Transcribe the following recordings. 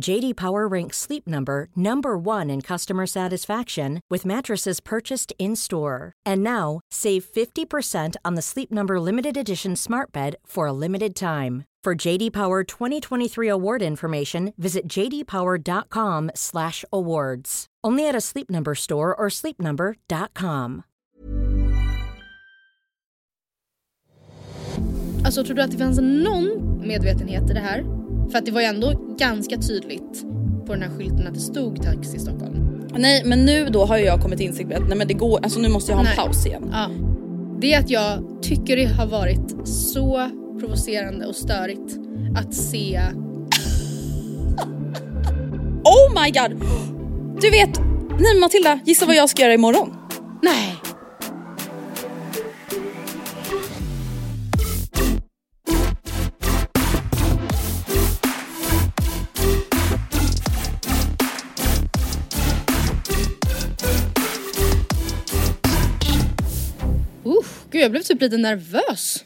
JD Power ranks Sleep Number number 1 in customer satisfaction with mattresses purchased in-store. And now, save 50% on the Sleep Number limited edition Smart Bed for a limited time. For JD Power 2023 award information, visit jdpower.com/awards. Only at a Sleep Number store or sleepnumber.com. Alltså tror du att det fanns någon medvetenhet i det här? För att det var ju ändå ganska tydligt på den här skylten att det stod Taxi Stockholm. Nej men nu då har jag kommit till insikt med att nej men det går, alltså nu måste jag ha en Nej. paus igen. Ja. Det är att jag tycker det har varit så provocerande och störigt att se Oh my god! Du vet, nej Matilda, gissa vad jag ska göra imorgon? Nej! Usch, gud jag blev typ lite nervös.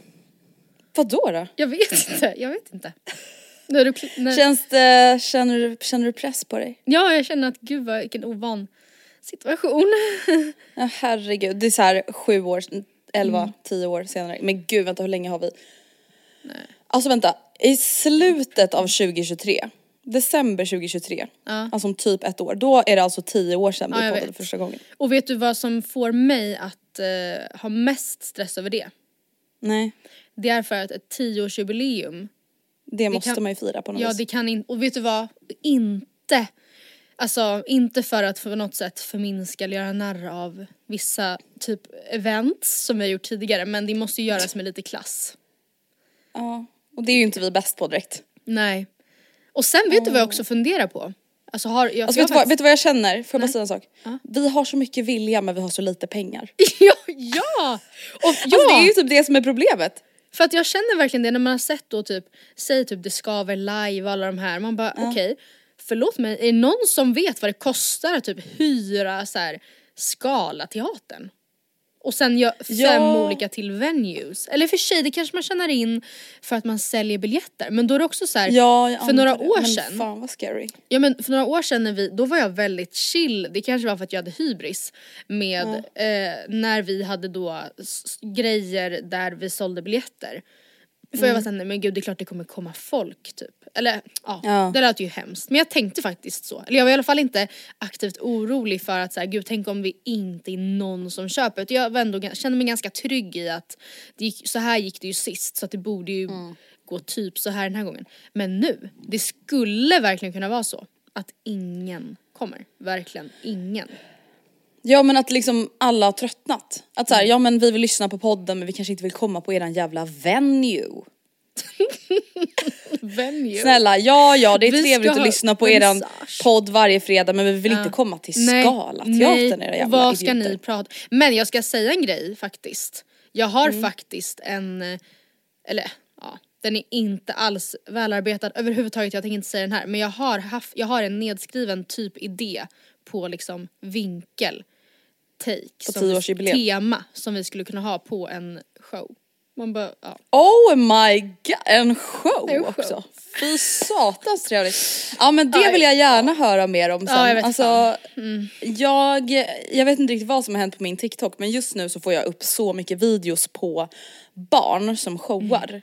Vadå då? Jag vet inte, jag vet inte. När du, när, Känns det, känner, du, känner du press på dig? ja, jag känner att gud vad, vilken ovan situation. Ja herregud, det är så här sju år, elva, tio år senare. Men gud vänta hur länge har vi? Alltså vänta, i slutet av 2023, december 2023, Ja. alltså om typ ett år, då är det alltså tio år sedan Ja, vi poddade vet. första gången. Och vet du vad som får mig att eh, ha mest stress över det? Nej, Det är för att ett tioårsjubileum, det måste kan- man ju fira på något ja vis. det kan inte, och vet du vad? Inte, alltså inte för att på något sätt förminska eller göra narr av vissa typ events som vi har gjort tidigare men det måste ju göras med lite klass. Ja, och det är ju inte vi bäst på direkt. Nej. Och sen vet du vad jag också funderar på? Alltså har jag, Alltså jag vet, du vad, vet du vad jag känner? Får jag bara säga en sak? Vi har så mycket vilja men vi har så lite pengar. ja, ja! Och, ja! Alltså det är ju typ det som är problemet. För att jag känner verkligen det när man har sett då typ, säg typ Det skaver live och alla de här, man bara okej, förlåt mig, är det någon som vet vad det kostar att typ hyra så här Scalateatern? Och sen gör fem Ja. olika till venues. Eller för sig, det kanske man tjänar in för att man säljer biljetter. Men då är det också så här, Ja, för några antar det. år men sedan. Fan vad scary. Ja men för några år sedan när vi, då var jag väldigt chill, det kanske var för att jag hade hybris med eh, när vi hade då grejer där vi sålde biljetter. För jag var såhär, nej men gud det är klart det kommer komma folk typ. Eller ja, Ja. det lät ju hemskt. Men jag tänkte faktiskt så. Eller jag var i alla fall inte aktivt orolig för att såhär, gud tänk om vi inte är någon som köper. Utan jag var ändå, kände mig ganska trygg i att det gick, så här gick det ju sist så att det borde ju gå typ så här den här gången. Men nu, det skulle verkligen kunna vara så att ingen kommer. Verkligen ingen. Ja men att liksom alla har tröttnat. Att såhär, ja men vi vill lyssna på podden men vi kanske inte vill komma på eran jävla venue. Venue. Snälla, ja ja det är Vi ska trevligt att lyssna på eran podd varje fredag men vi vill inte komma till Scalateatern era jävla Vad ska idioter. ni prata Men jag ska säga en grej faktiskt. Jag har Mm. faktiskt en, eller ja, den är inte alls välarbetad överhuvudtaget, jag tänker inte säga den här. Men jag har, haft, jag har en nedskriven typ idé på liksom vinkel, take, På som tema som vi skulle kunna ha på en show. Man bara, ja. Oh my god, en show En show. också. Fy satans trevligt. Ja men det Ja, vill jag gärna höra mer om sen. Ja, jag vet alltså. Mm. jag, jag vet inte riktigt vad som har hänt på min TikTok men just nu så får jag upp så mycket videos på barn som showar.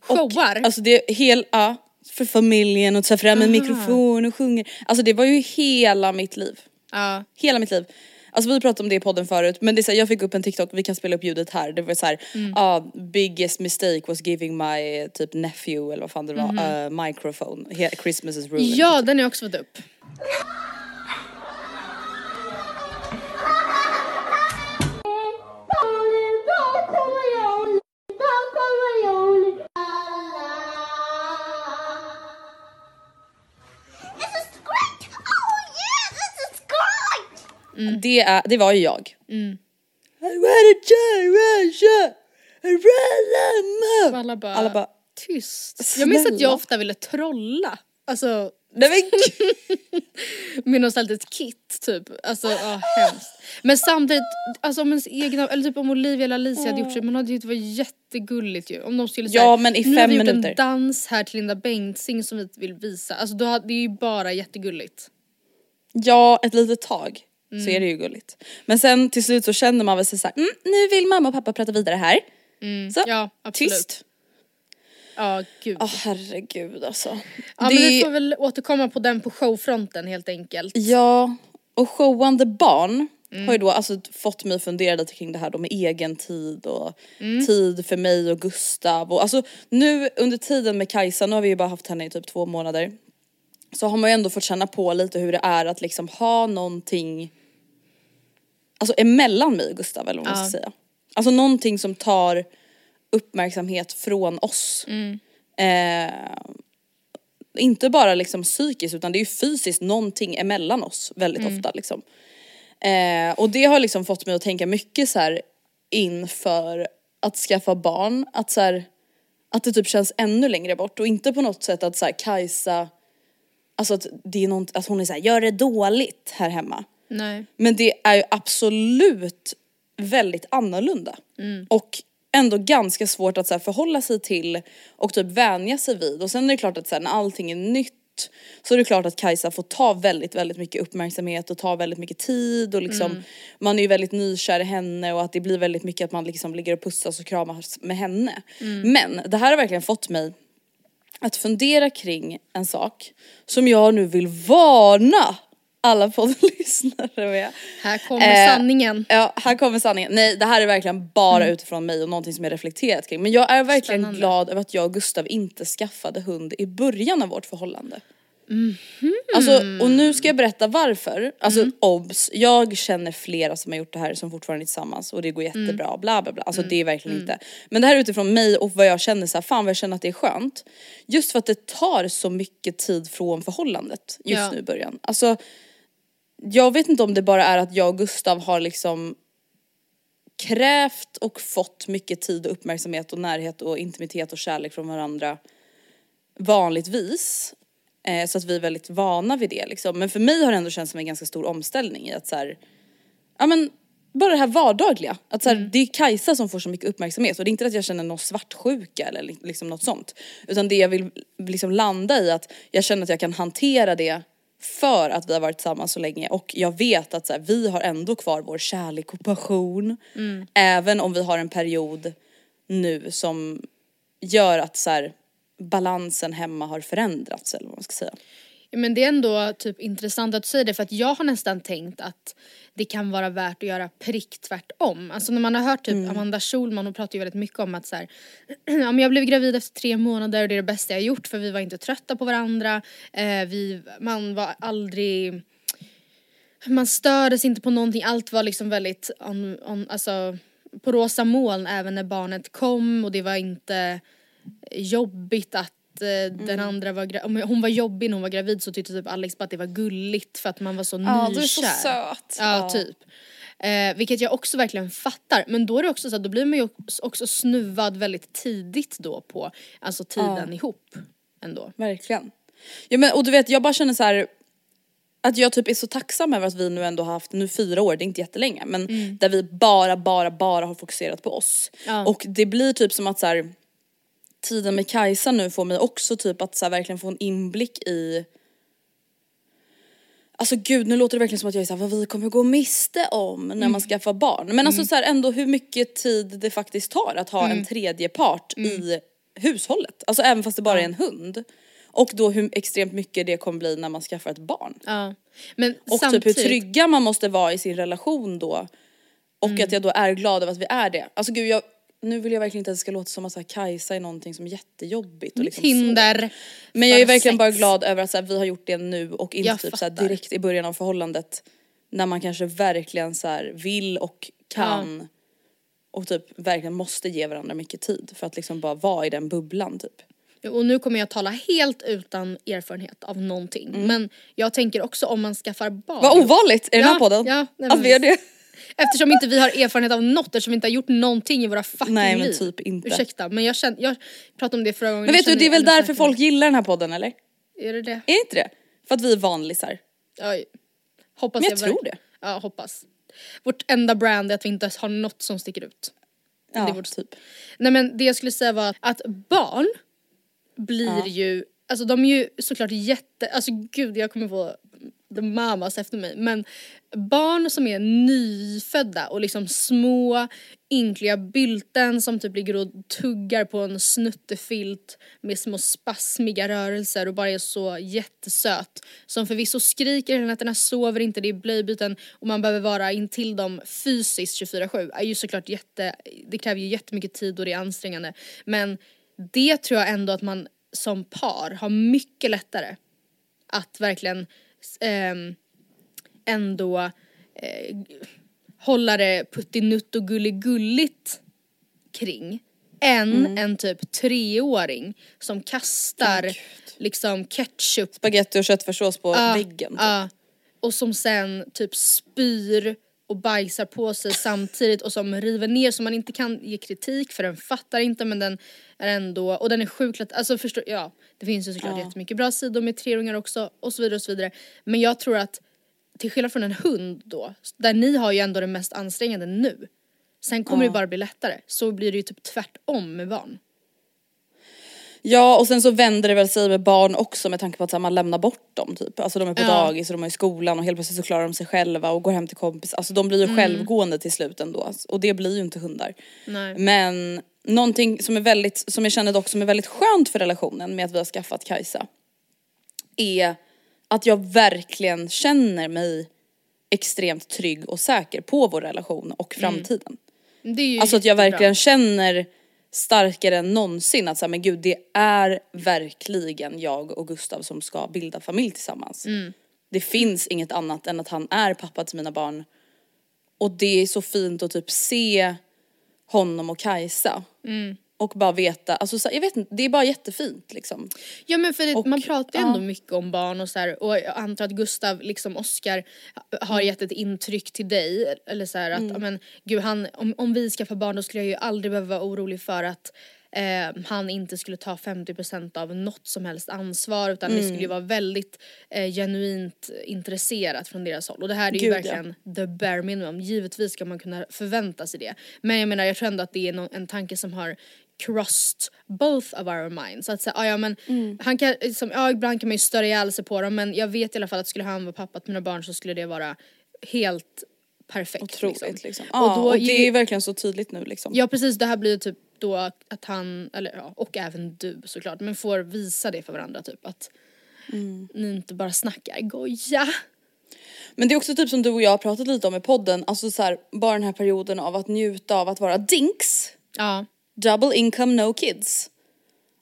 Showar? Och, alltså det är hel, ja, för familjen och ta fram en mikrofon och sjunger. Alltså det var ju hela mitt liv. ja. Hela mitt liv. Alltså vi pratade om det i podden förut men det är så här, jag fick upp en TikTok, vi kan spela upp ljudet här. Det var så här, ah, biggest mistake was giving my typ nephew eller vad fan det var, uh, microphone. He- Christmas is ruined. ja, den har jag också fått upp. Det, är, det var ju jag. Mm. Alla bara, Alla bara, tyst. Jag minns att jag snälla. ofta ville trolla. Alltså nej men med något litet kit typ. Alltså ja, hemskt. Men samtidigt, alltså om ens egna, eller typ om Olivia eller Alicia hade gjort så, man hade tyckt det var jättegulligt ju. Om de skulle säga, Ja, men i nu har fem vi gjort minuter." en dans här till Linda Bengtzing som vi vill visa. Alltså då, hade- det är ju bara jättegulligt. Ja, ett litet tag så Mm. är det ju gulligt. Men sen till slut så känner man väl sig såhär, mm, nu vill mamma och pappa prata vidare här. Så, Mm. Ja, absolut. tyst. Ja, gud. Åh herregud alltså. ja, det men vi får väl återkomma på den på showfronten helt enkelt. Ja, och showande barn Mm. har ju då alltså fått mig att fundera lite kring det här då med egen tid och Mm. tid för mig och Gustav och alltså nu under tiden med Kajsa, nu har vi ju bara haft henne i typ två månader. Så har man ju ändå fått känna på lite hur det är att liksom ha någonting Alltså emellan mig och Gustav eller vad man Ja. ska säga. Alltså någonting som tar uppmärksamhet från oss. Mm. Eh, inte bara liksom psykiskt utan det är ju fysiskt någonting emellan oss väldigt Mm. ofta liksom. Eh, och det har liksom fått mig att tänka mycket så här inför att skaffa barn, att så här, att det typ känns ännu längre bort och inte på något sätt att så här Kajsa, alltså att det är något, att hon är så här, gör det dåligt här hemma. Nej. Men det är ju absolut väldigt annorlunda. Och ändå ganska svårt att så här, förhålla sig till och typ vänja sig vid. Och sen är det klart att så här, när allting är nytt så är det klart att Kajsa får ta väldigt, väldigt mycket uppmärksamhet och ta väldigt mycket tid och liksom man är ju väldigt nykär i henne och att det blir väldigt mycket att man liksom ligger och pussas och kramas med henne. Men det här har verkligen fått mig att fundera kring en sak som jag nu vill varna alla poddlyssnare med. Här kommer Eh, sanningen. Ja, här kommer sanningen. Nej, det här är verkligen bara utifrån mig och någonting som jag reflekterat kring. Men jag är verkligen Spännande. glad över att jag och Gustav inte skaffade hund i början av vårt förhållande. Alltså, och nu ska jag berätta varför. Alltså obs, jag känner flera som har gjort det här som fortfarande är tillsammans och det går jättebra, bla bla bla. Alltså det är verkligen inte. Men det här är utifrån mig och vad jag känner så här, fan vad jag känner att det är skönt. Just för att det tar så mycket tid från förhållandet just Ja. nu i början. Alltså jag vet inte om det bara är att jag och Gustav har liksom krävt och fått mycket tid och uppmärksamhet och närhet och intimitet och kärlek från varandra vanligtvis. Eh, så att vi är väldigt vana vid det liksom. Men för mig har det ändå känts som en ganska stor omställning i att så här, ja men bara det här vardagliga. Att så här, det är Kajsa som får så mycket uppmärksamhet och det är inte att jag känner någon svartsjuka eller li- liksom något sånt. Utan det jag vill liksom landa i att jag känner att jag kan hantera det för att vi har varit tillsammans så länge och jag vet att så här, vi har ändå kvar vår kärlek och passion. Även om vi har en period nu som gör att så här, balansen hemma har förändrats eller vad man ska säga. Men det är ändå typ intressant att du säger det för att jag har nästan tänkt att det kan vara värt att göra prick tvärtom. Alltså när man har hört typ Amanda Schulman, hon pratar ju väldigt mycket om att så här, ja men jag blev gravid efter tre månader och det är det bästa jag gjort för vi var inte trötta på varandra. Eh, vi, man var aldrig, man stördes inte på någonting, allt var liksom väldigt on, on, alltså, på rosa moln även när barnet kom och det var inte jobbigt att eh, den andra var om hon var jobbig när hon var gravid så tyckte typ Alex bara att det var gulligt för att man var så nykär. söt. Ja, typ. Eh, vilket jag också verkligen fattar. Men då är det också så att då blir man ju också- snuvad väldigt tidigt då på alltså tiden ihop ändå. Verkligen. Ja men och du vet jag bara känner så här att jag typ är så tacksam över att vi nu ändå har haft, nu fyra år, det är inte jättelänge men där vi bara, bara, bara har fokuserat på oss. Ja. Och det blir typ som att så här, tiden med Kajsa nu får mig också typ att så här, verkligen få en inblick i Alltså gud nu låter det verkligen som att jag är såhär vad vi kommer gå miste om när man skaffar barn. Men alltså så här, ändå hur mycket tid det faktiskt tar att ha en tredje part i hushållet. Alltså även fast det bara är en hund. Och då hur extremt mycket det kommer bli när man skaffar ett barn. Ja. Men Och samtidigt, typ hur trygga man måste vara i sin relation då. Och Mm. att jag då är glad över att vi är det. Alltså gud jag, nu vill jag verkligen inte att det ska låta som att så här, Kajsa är någonting som är jättejobbigt. Och liksom så. hinder Men jag är verkligen sex. bara glad över att så här, vi har gjort det nu och inte Jag typ så här, direkt i början av förhållandet. När man kanske verkligen så här, vill och kan. Och typ verkligen måste ge varandra mycket tid för att liksom bara vara i den bubblan typ. Och nu kommer jag tala helt utan erfarenhet av någonting. Men jag tänker också om man skaffar barn. Mm. Vad ovanligt i den här Ja, podden. ja, nej, att men vi gör det. Eftersom inte vi har erfarenhet av något, eftersom vi inte har gjort någonting i våra fucking Nej, men liv. typ inte. Ursäkta men jag känner, jag pratade om det förra gången. Men vet jag du det är väl därför folk gillar den här podden eller? Är det det? Är det inte det? För att vi är vanlisar. Oj. Hoppas Men jag verk- tror det. Ja hoppas. Vårt enda brand är att vi inte har något som sticker ut. Ja, Det är vårt- typ. Nej men det jag skulle säga var att barn blir ju, alltså de är ju såklart jätte, alltså gud jag kommer få the mamas efter mig men barn som är nyfödda och liksom små ynkliga bylten som typ ligger och tuggar på en snuttefilt med små spasmiga rörelser och bara är så jättesöt. Som förvisso skriker hela nätterna, sover inte, det är blöjbyten och man behöver vara intill dem fysiskt 24-7 är ju såklart jätte, det kräver ju jättemycket tid och det är ansträngande. Men det tror jag ändå att man som par har mycket lättare att verkligen ehm, ändå eh, hålla det puttinutt och gulligulligt kring än en typ treåring som kastar liksom ketchup Spaghetti och köttfärssås på väggen. typ. Ja. och som sen typ spyr och bajsar på sig samtidigt och som river ner så man inte kan ge kritik för den fattar inte men den är ändå, och den är sjukt lätt, alltså förstår, ja det finns ju såklart jättemycket bra sidor med treåringar också och så vidare och så vidare. Men jag tror att till skillnad från en hund då, där ni har ju ändå det mest ansträngande nu sen kommer det bara bli lättare, så blir det ju typ tvärtom med barn. Ja och sen så vänder det väl sig med barn också med tanke på att här, man lämnar bort dem typ. Alltså de är på Ja. dagis och de är i skolan och helt plötsligt så klarar de sig själva och går hem till kompis. Alltså de blir ju Mm. självgående till slut ändå. Och det blir ju inte hundar. Nej. Men någonting som är väldigt, som jag känner dock som är väldigt skönt för relationen med att vi har skaffat Kajsa. Är att jag verkligen känner mig extremt trygg och säker på vår relation och framtiden. Det är ju Alltså att jag verkligen känner starkare än någonsin att här, men gud det är verkligen jag och Gustav som ska bilda familj tillsammans. Mm. Det finns inget annat än att han är pappa till mina barn. Och det är så fint att typ se honom och Kajsa. Mm. Och bara veta, alltså så jag vet inte, det är bara jättefint liksom. Ja men för det, Och- man pratar ju ändå ja. mycket om barn och så här, och jag antar att Gustav liksom Oscar har Mm. gett ett intryck till dig eller så här att ja, men gud han, om, om vi skaffar barn då skulle jag ju aldrig behöva vara orolig för att eh, han inte skulle ta 50% av något som helst ansvar utan Mm. det skulle ju vara väldigt eh, genuint intresserat från deras håll och det här är ju Gud, ja. verkligen the bare minimum. Givetvis ska man kunna förvänta sig det. Men jag menar jag tror ändå att det är nå- en tanke som har crossed both of our minds. Att säga, ah, ja men Mm. han kan, liksom, ja ibland kan man ju störa ihjäl sig på dem men jag vet i alla fall att skulle han vara pappa till mina barn så skulle det vara helt perfekt. Otroligt liksom. liksom. Ja, Och då och det är verkligen så tydligt nu liksom. Ja precis, det här blir ju typ då att han, eller ja, och även du såklart, men får visa det för varandra typ att Mm. ni inte bara snackar goja. Men det är också typ som du och jag har pratat lite om i podden, alltså så här, bara den här perioden av att njuta av att vara dinks. Ja. Double income no kids.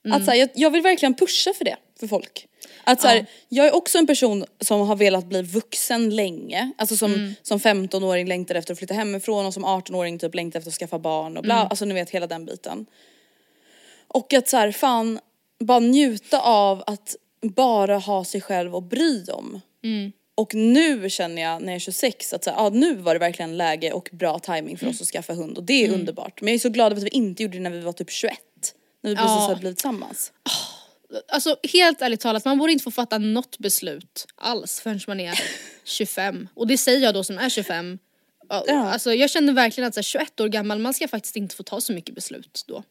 Att så här, jag, jag vill verkligen pusha för det för folk. Att så här, jag är också en person som har velat bli vuxen länge. Alltså som, som 15-åring längtar efter att flytta hemifrån och som 18-åring typ längtar efter att skaffa barn och bla, alltså ni vet hela den biten. Och att så här, fan, bara njuta av att bara ha sig själv att bry om. Och nu känner jag när jag är 26 att så här, ja, nu var det verkligen läge och bra timing för oss att skaffa hund och det är underbart. Men jag är så glad över att vi inte gjorde det när vi var typ 21. När vi precis Ja. hade blivit tillsammans. Alltså helt ärligt talat, man borde inte få fatta något beslut alls förrän man är 25. Och det säger jag då som är 25. Ja. Ja. Alltså jag känner verkligen att så här, 21 år gammal, man ska faktiskt inte få ta så mycket beslut då.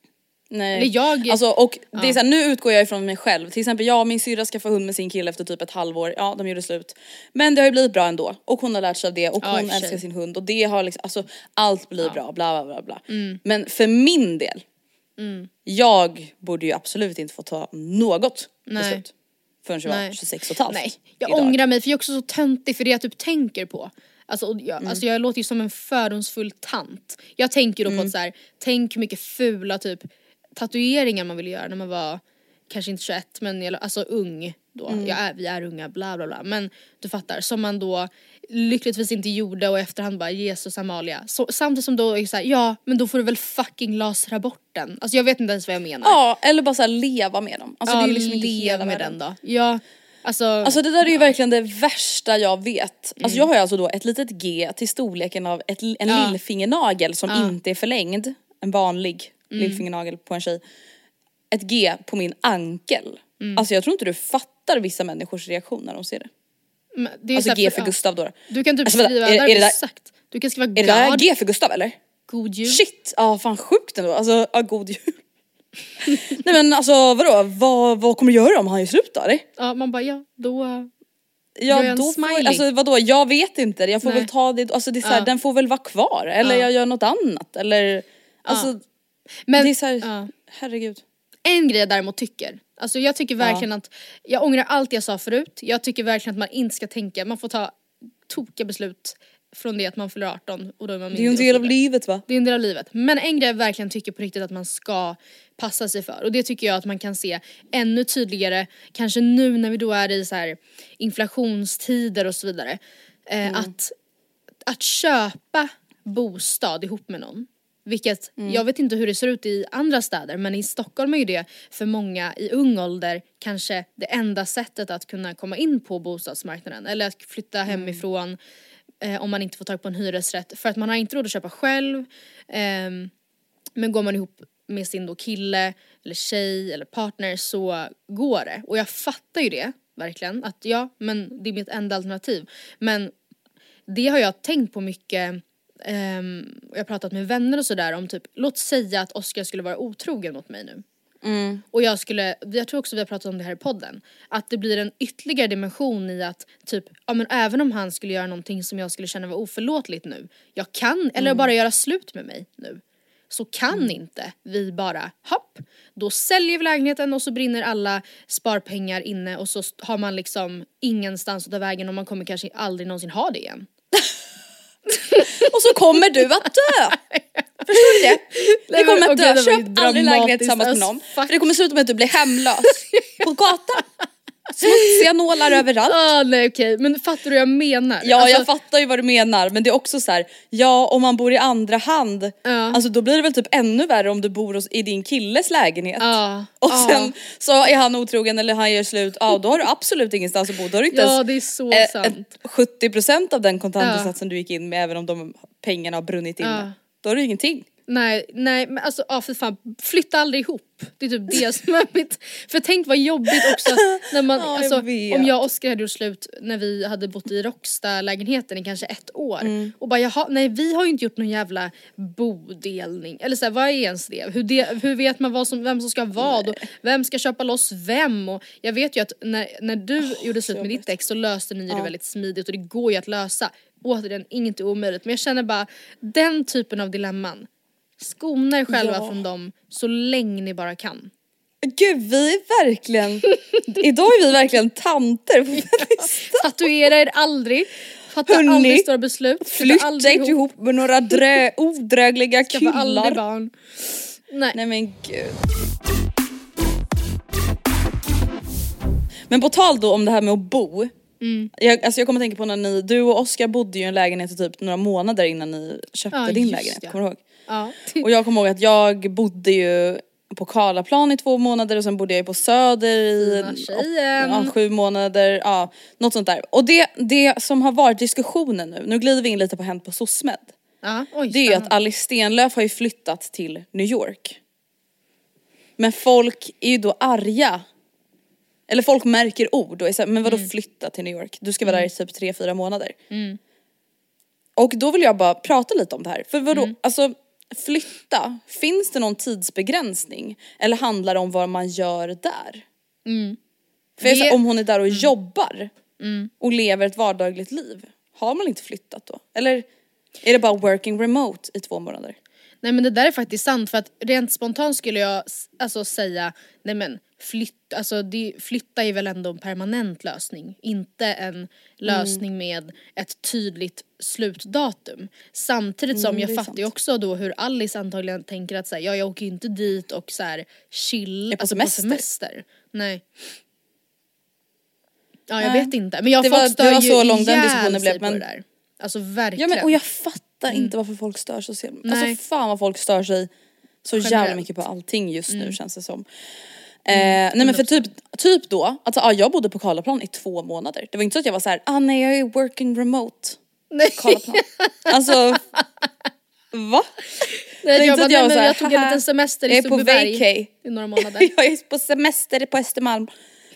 Nej. Eller jag- Alltså och det är så här, nu utgår jag ifrån mig själv. Till exempel jag och min syrra skaffade hund med sin kille efter typ ett halvår. Ja de gjorde slut. Men det har ju blivit bra ändå. Och hon har lärt sig av det och Ja, i och hon för sig. älskar sin hund och det har liksom, alltså allt blir bra bla bla bla bla. Men för min del Jag borde ju absolut inte få ta något Nej. beslut. Förrän jag var Nej. 26 och ett halvt. Nej, jag idag. ångrar mig för jag är också så töntig för det jag typ tänker på. Alltså, och Mm. jag, alltså jag låter ju som en fördomsfull tant. Jag tänker då på Mm. att så här, tänk hur mycket fula typ tatueringar man ville göra när man var kanske inte 21 men alltså ung då. Mm. Jag är, vi är unga bla bla bla men du fattar som man då lyckligtvis inte gjorde och efterhand bara Jesus Amalia. Så, samtidigt som då är det så här, ja men då får du väl fucking lasra bort den. Alltså jag vet inte ens vad jag menar. Ja, eller bara så här, leva med dem. Alltså Ja, det är liksom inte lev hela med den då. Ja, alltså, Alltså det där är ju verkligen det värsta jag vet. Mm. Alltså jag har ju alltså då ett litet G till storleken av ett, en Ja. lillfingernagel som inte är förlängd. En vanlig Mm. lillfingernagel på en tjej. Ett G på min ankel. Mm. Alltså jag tror inte du fattar vissa människors reaktion när de ser det. men det är Alltså G för ja. Gustav då. Du kan typ Alltså, skriva, är- är det där- sagt. Du kan skriva Är det där G för Gustav eller? God jul. Shit, ja fan sjukt ändå. Alltså ja, god jul. Nej men alltså vadå, vad, vad kommer du göra om han gör slut då eller? Ja man bara ja, då... Jag Ja då får, alltså vadå, jag vet inte, jag får Nej. väl ta det, alltså det är så här, Ja. den får väl vara kvar eller Ja. jag gör något annat eller alltså Men det är så här, ja. herregud. en grej jag däremot tycker, alltså jag tycker verkligen att, jag ångrar allt jag sa förut, jag tycker verkligen att man inte ska tänka, man får ta tokiga beslut från det att man fyller 18 och då är man Det är en del av livet va? Det är en del av livet. Men en grej jag verkligen tycker på riktigt att man ska passa sig för och det tycker jag att man kan se ännu tydligare kanske nu när vi då är i så här inflationstider och så vidare. Eh, att, att köpa bostad ihop med någon. Vilket, jag vet inte hur det ser ut i andra städer men i Stockholm är ju det för många i ung ålder kanske det enda sättet att kunna komma in på bostadsmarknaden eller att flytta hemifrån eh, om man inte får tag på en hyresrätt för att man har inte råd att köpa själv. ehm, men går man ihop med sin då kille eller tjej eller partner så går det. Och jag fattar ju det verkligen att ja men det är mitt enda alternativ. Men det har jag tänkt på mycket och jag har pratat med vänner och sådär om typ låt säga att Oscar skulle vara otrogen mot mig nu. Och jag skulle, jag tror också vi har pratat om det här i podden, att det blir en ytterligare dimension i att typ, ja men även om han skulle göra någonting som jag skulle känna var oförlåtligt nu, jag kan, eller bara göra slut med mig nu. Så kan inte vi bara, hopp, då säljer vi lägenheten och så brinner alla sparpengar inne och så har man liksom ingenstans att ta vägen och man kommer kanske aldrig någonsin ha det igen. Och så kommer du att dö! Förstår du det? Du kommer att dö, köp aldrig lägenhet tillsammans med någon. För det kommer sluta med att du blir hemlös. På gatan. Smutsiga nålar överallt. Ah, nej okej, men fattar du vad jag menar? Ja Alltså, jag fattar ju vad du menar men det är också så här, ja om man bor i andra hand, Ja. alltså då blir det väl typ ännu värre om du bor hos, i din killes lägenhet. Ja, Och ja. sen så är han otrogen eller han gör slut, ja då har du absolut ingenstans att bo. Då har du inte Ja ens eh, sant. ett 70% av den kontantinsatsen du gick in med även om de pengarna har brunnit inne. Då har du ingenting. Nej, nej men alltså ja för fan, flytta aldrig ihop. Det är typ det som är mitt, för tänk vad jobbigt också när man, Ja, jag alltså vet. om jag och Oskar hade gjort slut när vi hade bott i Rocksta lägenheten i kanske ett år Mm. och bara jaha, nej vi har ju inte gjort någon jävla bodelning eller såhär vad är ens det? Hur, det, hur vet man vad som, vem som ska vad och vem ska köpa loss vem och jag vet ju att när, när du gjorde slut med ditt ex så löste ni det väldigt smidigt och det går ju att lösa. Återigen, inget är omöjligt men jag känner bara den typen av dilemman Skona er själva Ja. från dem så länge ni bara kan. Gud vi är verkligen, idag är vi verkligen tanter. Tatuera er aldrig. Fatta Hörni, aldrig stora beslut. Flytta inte ihop med några drö, odrägliga Skaffa aldrig killar. barn. Nej. Nej men gud. Men på tal då om det här med att bo. Mm. Jag, alltså jag kommer att tänka på när ni, du och Oskar bodde ju i en lägenhet i typ några månader innan ni köpte Ja, din lägenhet. ja. Kommer du ihåg? Ja. Och jag kommer ihåg att jag bodde ju på Karlaplan i två månader och sen bodde jag på Söder i ja, sju månader, ja något sånt där. Och det, det som har varit diskussionen nu, nu glider vi in lite på Hänt på SOSMED. Ja, oj, Det är ju att. Alice Stenlöf har ju flyttat till New York. Men folk är ju då arga. Eller folk märker ord och är så här, men vadå Mm. flytta till New York? Du ska vara där i typ tre fyra månader. Och då vill jag bara prata lite om det här. För vadå, Mm. alltså flytta, finns det någon tidsbegränsning? Eller handlar det om vad man gör där? För så här, Det- om hon är där och jobbar och lever ett vardagligt liv, har man inte flyttat då? Eller är det bara working remote i två månader? Nej men det där är faktiskt sant för att rent spontant skulle jag alltså säga, nej men flytt, alltså det, flytta är väl ändå en permanent lösning, inte en lösning med ett tydligt slutdatum. Samtidigt som Mm, jag det fattar ju också då hur Alice antagligen tänker att säga ja jag åker ju inte dit och så här chill, Är på alltså semester. på semester. Nej. Ja jag Nej. vet inte men jag Det folk var- det stör var ju så lång den diskussionen blev, men- det där. Alltså Ja verkligen. men och jag fattar inte varför folk stör sig så. Alltså fan vad folk stör sig så jävla Generellt. mycket på allting just nu känns det som. Eh, nej men för typ, typ då, alltså ah, jag bodde på Karlaplan i två månader. Det var inte så att jag var så här, ah nej jag är working remote. Nej. Karlaplan. alltså, va? Nej, Det jag, bara, jag nej, här, jag tog en liten semester i Sundbyberg i några månader. jag är på semester på Östermalm.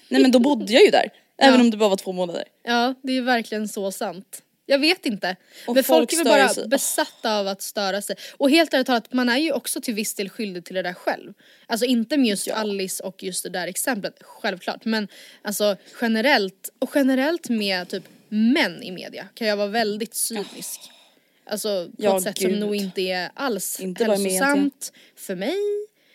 Nej men då bodde jag ju där. Även om det bara var två månader. Ja, det är verkligen så sant. Jag vet inte. Och men folk folk är väl bara sig. besatta av att störa sig. Och helt ärligt talat, man är ju också till viss del skyldig till det där själv. Alltså inte med just Alice och just det där exemplet, självklart. Men alltså generellt, och generellt med typ män i media kan jag vara väldigt cynisk. Alltså på Ja, ett sätt som gud. nog inte är alls Inte hälsosamt för mig.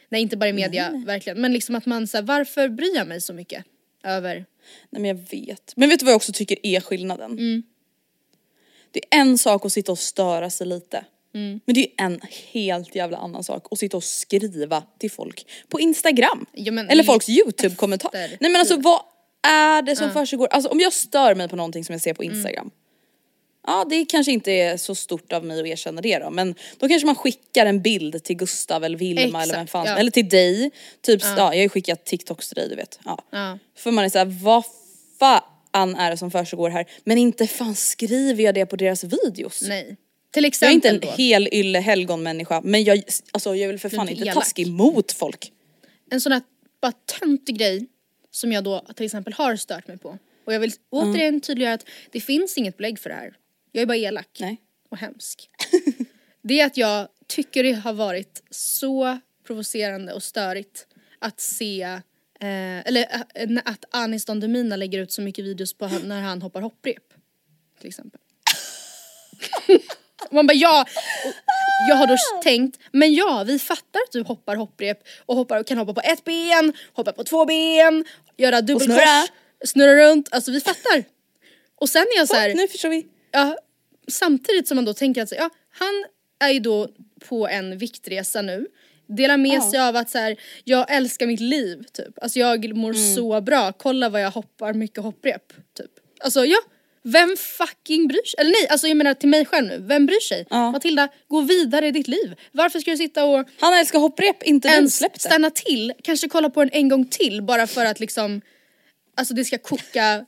Nej inte bara i media, verkligen. Men liksom att man säger varför bryr jag mig så mycket över Nej men jag vet. Men vet du vad jag också tycker är skillnaden? Mm. Det är en sak att sitta och störa sig lite. Mm. Men det är en helt jävla annan sak att sitta och skriva till folk på Instagram. Ja, men Eller folks YouTube-kommentar. efter- Nej men alltså vad är det som försiggår? Alltså om jag stör mig på någonting som jag ser på Instagram. Ja det kanske inte är så stort av mig att erkänna det då men då kanske man skickar en bild till Gustav eller Vilma eller vem fan ja. Eller till dig. Typ, ja. jag har ju skickat TikToks till dig du vet. Ja. Ja. För man är såhär, vad fan är det som försiggår här? Men inte fan skriver jag det på deras videos. Nej. Till Jag är exempel inte en då. hel ylle helgon människa men jag, alltså jag vill för fan inte elak. taskig mot folk. en sån här bara töntig grej som jag då till exempel har stört mig på. Och jag vill återigen tydliggöra att det finns inget belägg för det här. Jag är bara elak Nej. och hemsk. det är att jag tycker det har varit så provocerande och störigt att se eh, eller eh, att Anis Don Demina lägger ut så mycket videos på när han hoppar hopprep. Till exempel. Man bara ja, jag har då tänkt, men ja vi fattar att du hoppar hopprep och hoppar, kan hoppa på ett ben, hoppa på två ben, göra dubbelkors, snurra. runt, alltså vi fattar. Och sen är jag så här, Nu förstår vi. ja, samtidigt som man då tänker att ja, han är ju då på en viktresa nu. Delar med Ja. sig av att så här, jag älskar mitt liv typ. Alltså jag mår Mm. så bra, kolla vad jag hoppar mycket hopprep. Typ. Alltså ja, vem fucking bryr sig? Eller nej, alltså jag menar till mig själv nu, vem bryr sig? Ja. Matilda, gå vidare i ditt liv. Varför ska du sitta och Han älskar hopprep, inte ens släppte. stanna till, kanske kolla på den en gång till bara för att liksom, alltså det ska koka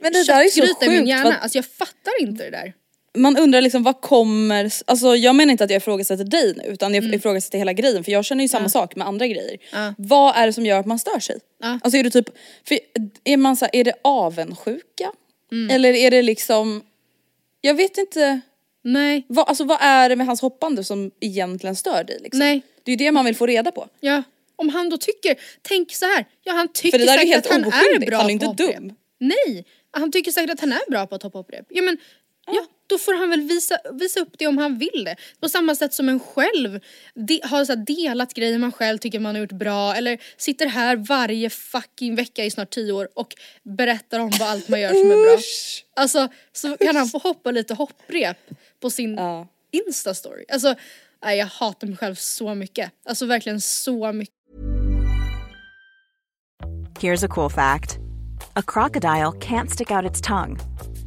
Men det där är så köttgryta i min hjärna. Alltså jag fattar inte det där. Man undrar liksom vad kommer, alltså jag menar inte att jag ifrågasätter dig nu utan jag Mm. ifrågasätter hela grejen för jag känner ju samma sak med andra grejer. Ja. Vad är det som gör att man stör sig? Ja. Alltså är det typ, för är man så här, är det avundsjuka? Mm. Eller är det liksom, jag vet inte, Nej. vad, alltså vad är det med hans hoppande som egentligen stör dig liksom? Nej. Det är ju det man vill få reda på. Ja, om han då tycker, tänk så här, ja han tycker För det där är säkert helt att han är oskyldigt, bra han är på inte hopprep. dum. Nej, han tycker säkert att han är bra på att hoppa hopprep. Ja men, ja. Då får han väl visa, visa upp det om han vill det. På samma sätt som en själv de, har så här delat grejer man själv tycker man har gjort bra eller sitter här varje fucking vecka i snart tio år och berättar om vad allt man gör som är bra. Alltså så kan han få hoppa lite hopprep på sin Ja. instastory. Alltså, nej, jag hatar mig själv så mycket. Alltså verkligen så mycket. Here's a cool fact a crocodile can't stick out its tongue.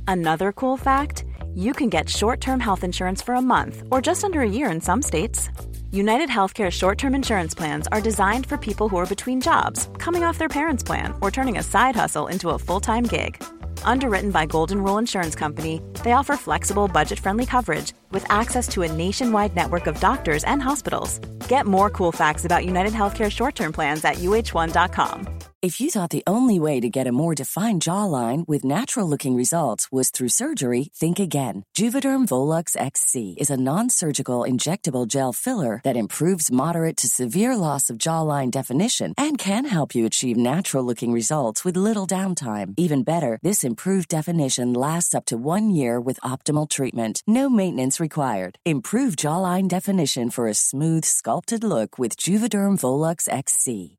Another cool fact you can get short term health insurance for a month or just under a year in some states. United Healthcare short term insurance plans are designed for people who are between jobs, coming off their parents' plan, or turning a side hustle into a full time gig. Underwritten by Golden Rule Insurance Company, they offer flexible, budget friendly coverage with access to a nationwide network of doctors and hospitals. Get more cool facts about United Healthcare short term plans at uh1.com. If you thought the only way to get a more defined jawline with natural looking results was through surgery, think again. Juvederm Volux XC is a non surgical injectable gel filler that improves moderate to severe loss of jawline definition and can help you achieve natural looking results with little downtime. Even better, this improved definition lasts up to one year with optimal treatment. No maintenance required. Improve jawline definition for a smooth, sculpted look with Juvederm Volux XC.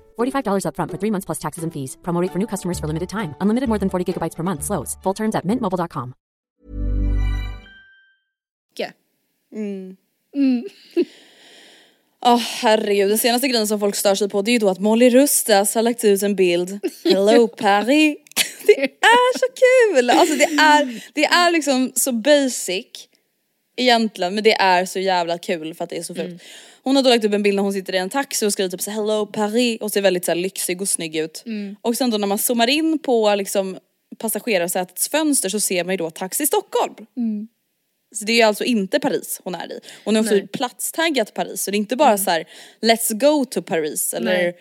$45 upfront for three months plus taxes and fees. Promo rate for new customers for limited time. Unlimited more than 40 gigabytes per month. Slows. Full terms at mintmobile.com. Mycket. Åh herregud, den senaste grejen som folk stör sig på det är ju då att Molly Rustas har lagt ut en bild. Hello Paris. Det är så kul! Alltså det är, det är liksom så basic egentligen men det är så jävla kul för att det är så fult. Hon har då lagt upp en bild när hon sitter i en taxi och skriver typ så hello Paris och ser väldigt så här lyxig och snygg ut. Och sen då när man zoomar in på liksom passagerarsätets fönster så ser man ju då Taxi Stockholm. Så det är alltså inte Paris hon är i. Hon har också Nej. platstaggat Paris så det är inte bara så här: let's go to Paris eller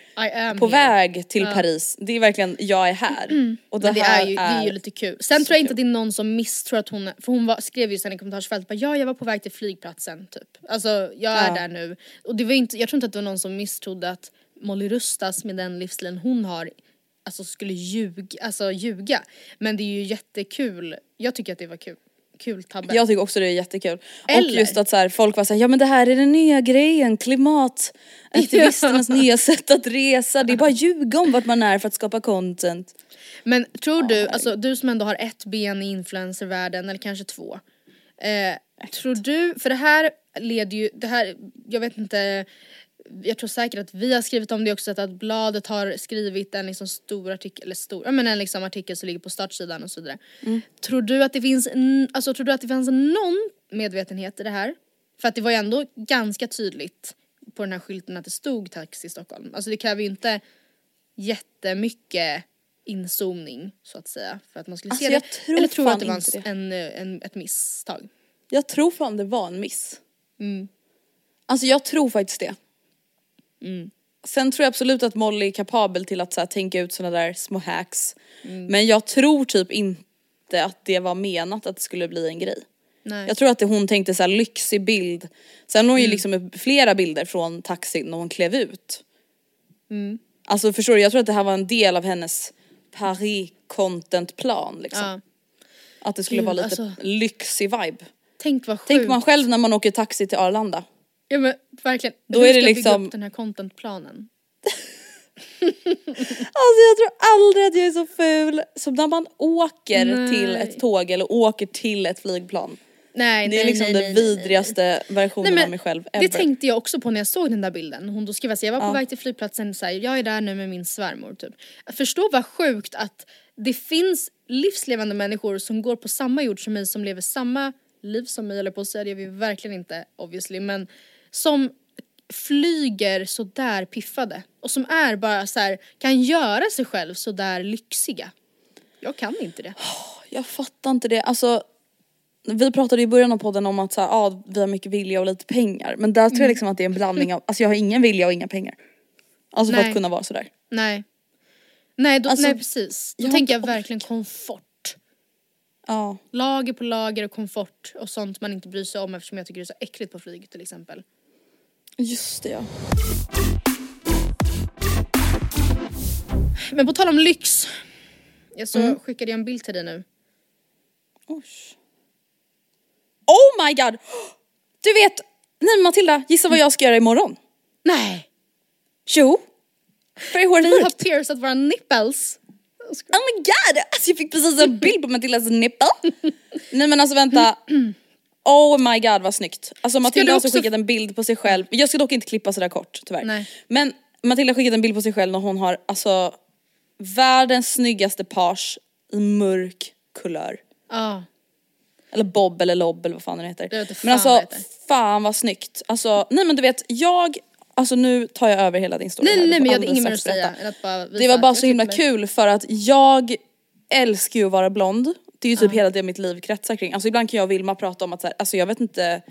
på here. väg till Paris. Det är verkligen jag är här. Och Men det här är, ju, det är ju lite kul. Sen tror jag inte att det är någon som misstror att hon, för hon var, skrev ju sen i kommentarsfältet bara ja jag var på väg till flygplatsen typ. Alltså jag är Ja. där nu. Och det var inte, jag tror inte att det var någon som misstrodde att Molly Rustas med den livsstilen hon har alltså skulle ljuga, alltså ljuga. Men det är ju jättekul, jag tycker att det var kul. Kul tabbe. Jag tycker också det är jättekul. Och Eller- just att så här, folk var såhär, ja men det här är den nya grejen, klimataktivisternas nya sätt att resa. Det är bara att ljuga om vart man är för att skapa content. Men tror du, alltså du som ändå har ett ben i influencervärlden eller kanske två. Eh, tror du, för det här leder ju, det här, jag vet inte, jag tror säkert att vi har skrivit om det också, att bladet har skrivit en liksom stor artikel, eller stor, men en liksom artikel som ligger på startsidan och så vidare. Tror du att det finns, alltså tror du att det fanns någon medvetenhet i det här? För att det var ju ändå ganska tydligt på den här skylten att det stod Taxi Stockholm. Alltså det kräver ju inte jättemycket inzoomning så att säga för att man skulle Alltså, se jag det. tror Eller tror du att det var en, en, en, ett misstag? Jag tror fan det var en miss. Mm. Alltså jag tror faktiskt det. Sen tror jag absolut att Molly är kapabel till att så här, tänka ut såna där små hacks. Mm. Men jag tror typ inte att det var menat att det skulle bli en grej. Nej. Jag tror att det, hon tänkte så här lyxig bild. Sen har hon ju Mm. liksom upp flera bilder från taxin när hon klev ut. Mm. Alltså förstår du, jag tror att det här var en del av hennes Paris content plan liksom. ja. Att det skulle Gud, vara lite alltså. lyxig vibe. Tänk vad sjukt. Tänk man själv när man åker taxi till Arlanda. Ja men verkligen. Då Hur är det ska jag bygga liksom- upp den här contentplanen? Alltså jag tror aldrig att jag är så ful som när man åker Nej. till ett tåg eller åker till ett flygplan. Nej, Det är nej, liksom nej, den vidrigaste versionen Nej, av mig själv det ever. tänkte jag också på när jag såg den där bilden. Hon då skrev att jag var på Ja. väg till flygplatsen, så här, jag är där nu med min svärmor typ. Förstå vad sjukt att det finns livslevande människor som går på samma jord som mig, som lever samma liv som mig, eller på att säga det gör vi verkligen inte obviously, men som flyger så där piffade och som är bara så här, kan göra sig själv så där lyxiga. Jag kan inte det. Jag fattar inte det. Alltså, vi pratade i början av podden om att så här, ah, vi har mycket vilja och lite pengar. Men där Mm. tror jag liksom att det är en blandning av, alltså jag har ingen vilja och inga pengar. Alltså för Nej. att kunna vara sådär. Nej. Nej, då, Alltså, nej precis. Då jag tänker jag verkligen komfort. Ja. Lager på lager och komfort och sånt man inte bryr sig om eftersom jag tycker det är så äckligt på flyget till exempel. Just det ja. Men på tal om lyx. Jag så Mm. skickade jag en bild till dig nu. Oh my god! Du vet, nej Matilda, gissa vad jag ska göra imorgon? Nej! Jo! För i håret Vi har piercat våra nipples. Oh my god! Alltså jag fick precis en bild på Matildas nipple. Nej men alltså vänta. Oh my god vad snyggt. Alltså Matilda har också också- skickat en bild på sig själv. Jag ska dock inte klippa sådär kort tyvärr. Nej. Men Matilda har skickat en bild på sig själv när hon har alltså världens snyggaste page i mörk kulör. Ja. Eller bob eller lobb eller vad fan det heter. Inte men fan vad alltså det heter. fan vad snyggt. Alltså nej men du vet jag, alltså nu tar jag över hela din story Nej här. nej men jag hade inget mer att säga att det var bara så himla mig. kul för att jag älskar ju att vara blond. Det är ju typ hela det mitt liv kretsar kring. Alltså ibland kan jag och Vilma prata om att så här, alltså jag vet inte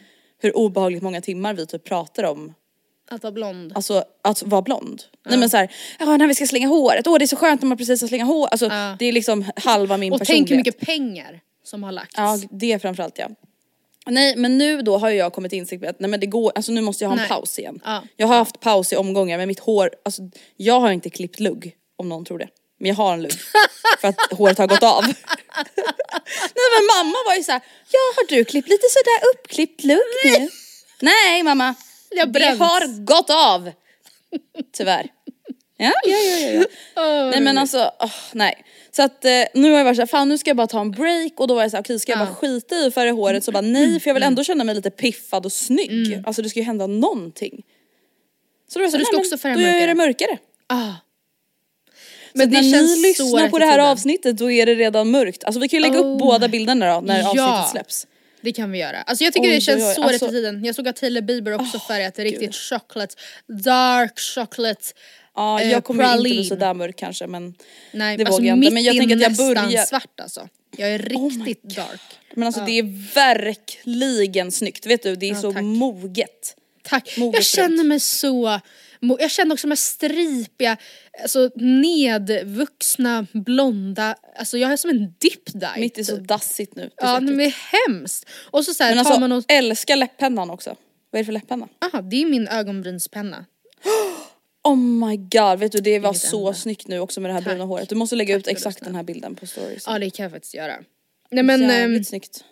hur obehagligt många timmar vi typ pratar om Att vara blond. Alltså att vara blond. Nej men såhär, ja när vi ska slänga håret, åh det är så skönt när man precis har slänga hår. Alltså Ja. det är liksom halva min och personlighet. tänk hur mycket pengar som har lagts. Ja det framförallt ja. Nej men nu då har jag kommit insikt med att nej men det går, alltså nu måste jag ha en Nej. paus igen. Ja. Jag har haft paus i omgångar men mitt hår, alltså jag har inte klippt lugg om någon tror det. Men jag har en lugg för att håret har gått av. nej men mamma var ju såhär, ja har du klippt lite sådär uppklippt lugg nu? Nej mamma, Det har det har gått av. Tyvärr. Ja, ja, ja, ja. ja. nej men alltså, åh, nej. Så att eh, nu har jag varit såhär, fan nu ska jag bara ta en break och då var jag såhär, okej ska jag bara skita i färga håret så bara nej för jag vill ändå känna mig lite piffad och snygg. Alltså det ska ju hända någonting. Så då var jag Så du såhär, ska nej, också färga då gör jag det mörkare. Ah. Men det när ni känns så lyssnar rätt på i det här tiden. avsnittet då är det redan mörkt. Alltså vi kan ju lägga Oh upp båda bilderna då när Ja. avsnittet släpps. Det kan vi göra. Alltså jag tycker Oj, det känns oj, oj. så rätt Alltså- i tiden. Jag såg att Taylor Bieber också färgat riktigt chocolate, dark chocolate. Ja eh, jag kommer ju inte bli praline. sådär mörk kanske men Nej, det alltså vågar jag inte. mitt Men jag i tänker att jag nästan börjar svart alltså. Jag är riktigt dark. Men alltså det är verkligen snyggt, vet du? Det är så tack. moget. Tack. Moget Jag känner mig så... Jag känner också de här stripiga, alltså nedvuxna, blonda, alltså jag är som en dip dye. Mitt är så typ. dassigt nu. Ja men det är hemskt. Och så, så här, Men alltså man och, älskar läpppennan också. Vad är det för läpppenna? aha, det är min ögonbrynspenna. Oh my god, vet du det var så enda. snyggt nu också med det här Tack. bruna håret. Du måste lägga Tack ut exakt den här bilden på stories. Ja det kan jag faktiskt göra. Nej men ehm, Jävligt snyggt.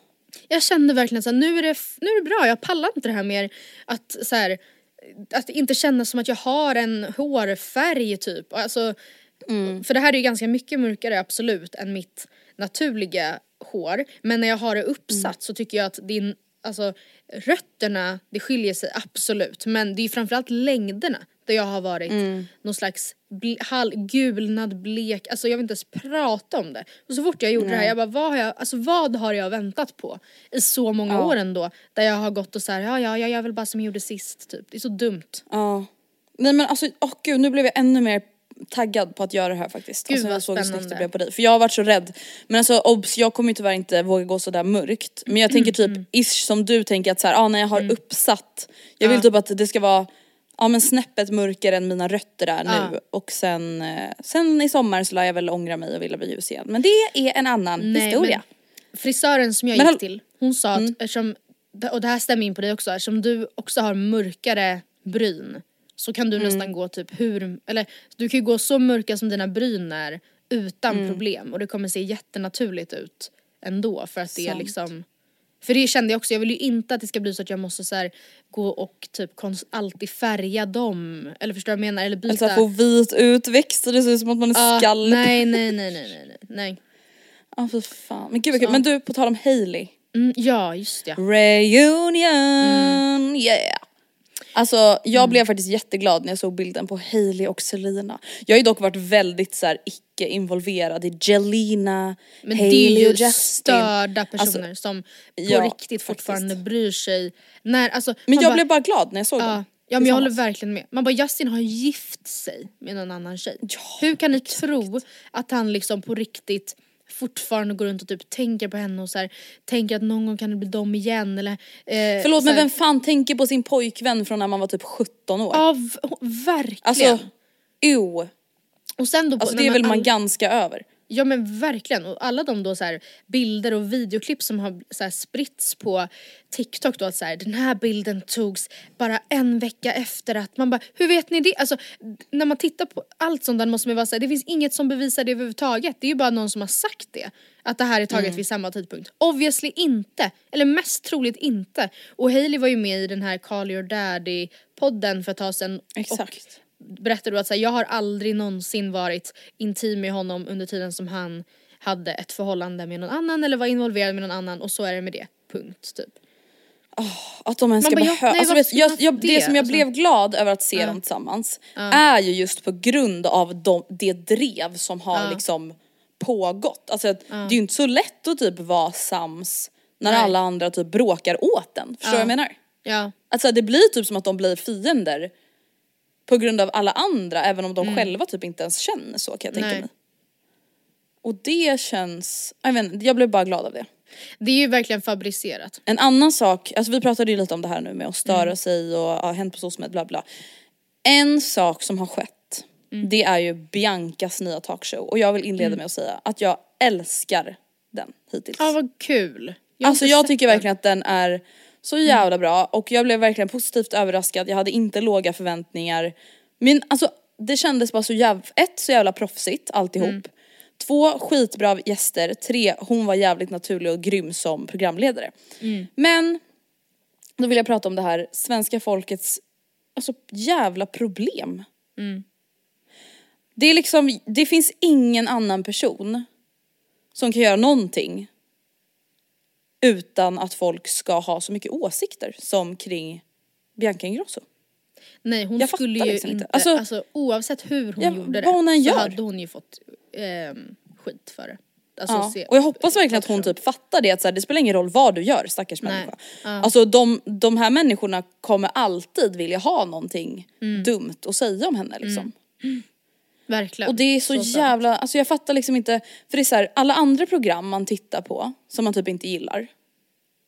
jag kände verkligen så här, nu är, det, nu är det bra, jag pallar inte det här mer att så här, att inte känna som att jag har en hårfärg typ. Alltså, För det här är ju ganska mycket mörkare absolut än mitt naturliga hår. Men när jag har det uppsatt så tycker jag att din, alltså rötterna, det skiljer sig absolut. Men det är ju framförallt längderna där jag har varit någon slags ble, hal, gulnad, blek, alltså jag vill inte ens prata om det. Och så fort jag gjorde det här, jag bara vad har jag, alltså vad har jag väntat på i så många Ja. år ändå? Där jag har gått och så här, ja ja jag gör väl bara som jag gjorde sist typ. Det är så dumt. Ja. Nej men alltså, åh gud nu blev jag ännu mer taggad på att göra det här faktiskt. Gud, alltså, jag såg hur snyggt det blev på dig. För jag har varit så rädd. Men alltså obs, jag kommer ju tyvärr inte våga gå sådär mörkt. Men jag tänker Mm, typ ish som du tänker att så här, ah, när jag har uppsatt. Jag vill typ att det ska vara Ja men snäppet mörkare än mina rötter är Ja. nu och sen, eh, sen i sommar så lär jag väl ångra mig och vilja bli ljus igen. Men det är en annan Nej, historia. frisören som jag Men gick till, hon sa att eftersom, och det här stämmer in på dig också, eftersom du också har mörkare bryn så kan du nästan gå typ hur, eller du kan ju gå så mörka som dina bryn är utan problem och det kommer se jättenaturligt ut ändå för att det är Sant. liksom för det kände jag också, jag vill ju inte att det ska bli så att jag måste så här, gå och typ alltid färga dem. Eller förstår du vad jag menar? Eller byta. Alltså få vit utväxt så det ser ut som att man är Ja, skallig. nej, nej, nej, nej, nej, nej, nej. Ja fy fan. Men gud vad kul. Men du på tal om Hailey. Mm, ja, just det. Reunion, yeah! Alltså jag Mm. blev faktiskt jätteglad när jag såg bilden på Hailey och Selena. Jag har ju dock varit väldigt så här icke involverad i Jelena, Men Hailey det är och ju Justin. störda personer Alltså, som på ja, riktigt fortfarande faktiskt. bryr sig. När, alltså, Men jag bara, blev bara glad när jag såg ja, dem. ja men jag håller verkligen med. Man bara Justin har gift sig med någon annan tjej. Ja, Hur kan ni tro att han liksom på riktigt fortfarande går runt och typ tänker på henne och så här, tänker att någon gång kan det bli dem igen eller... Eh, Förlåt men vem fan tänker på sin pojkvän från när man var typ 17 år? Ja verkligen. alltså, ew. Och sen då Alltså det är väl man all- ganska över. Ja men verkligen och alla de då så här bilder och videoklipp som har så här spritts på TikTok då att så här, den här bilden togs bara en vecka efter att man bara hur vet ni det? Alltså när man tittar på allt sånt där måste man vara såhär det finns inget som bevisar det överhuvudtaget. Det är ju bara någon som har sagt det. Att det här är taget Mm. vid samma tidpunkt. Obviously inte. Eller mest troligt inte. Och Hailey var ju med i den här Call your daddy podden för ett tag sedan. Exakt. Och berättade då att så här, jag har aldrig någonsin varit intim med honom under tiden som han hade ett förhållande med någon annan eller var involverad med någon annan och så är det med det. Punkt typ. Att de ens ska behöva, alltså, vet, jag, jag, det det? som jag Alltså. blev glad över att se dem tillsammans är ju just på grund av de, det drev som har liksom pågått. Alltså det är ju inte så lätt att typ vara sams när Nej. alla andra typ bråkar åt den. Förstår du vad jag menar? Ja. Alltså det blir typ som att de blir fiender på grund av alla andra även om de själva typ inte ens känner så kan jag tänka Mm. Nej. mig. Och det känns, jag vet inte, jag blev bara glad av det. Det är ju verkligen fabricerat. En annan sak, alltså vi pratade ju lite om det här nu med att störa Mm. sig och ja, hänt på SOSMED bla bla. En sak som har skett, Mm. det är ju Biancas nya talkshow och jag vill inleda med att säga att jag älskar den hittills. Ja vad kul. Jag alltså jag tycker den. verkligen att den är så jävla bra och jag blev verkligen positivt överraskad, jag hade inte låga förväntningar. Men alltså det kändes bara så jävla, ett så jävla proffsigt alltihop. Mm. Två skitbra gäster, tre hon var jävligt naturlig och grym som programledare. Mm. Men då vill jag prata om det här svenska folkets alltså jävla problem. Mm. Det är liksom, det finns ingen annan person som kan göra någonting utan att folk ska ha så mycket åsikter som kring Bianca Ingrosso. Nej hon Jag skulle ju liksom inte. Alltså- alltså, oavsett hur hon Ja, gjorde det hon så gör. hade hon ju fått ehm, skit för det. Alltså, Ja. Och jag hoppas verkligen att hon typ fattar det att så här, det spelar ingen roll vad du gör stackars Nej. människa. Ja. Alltså de, de här människorna kommer alltid vilja ha någonting Mm. dumt att säga om henne liksom. Verkligen. Och det är så, sant. jävla, alltså jag fattar liksom inte, för det är så här, alla andra program man tittar på som man typ inte gillar.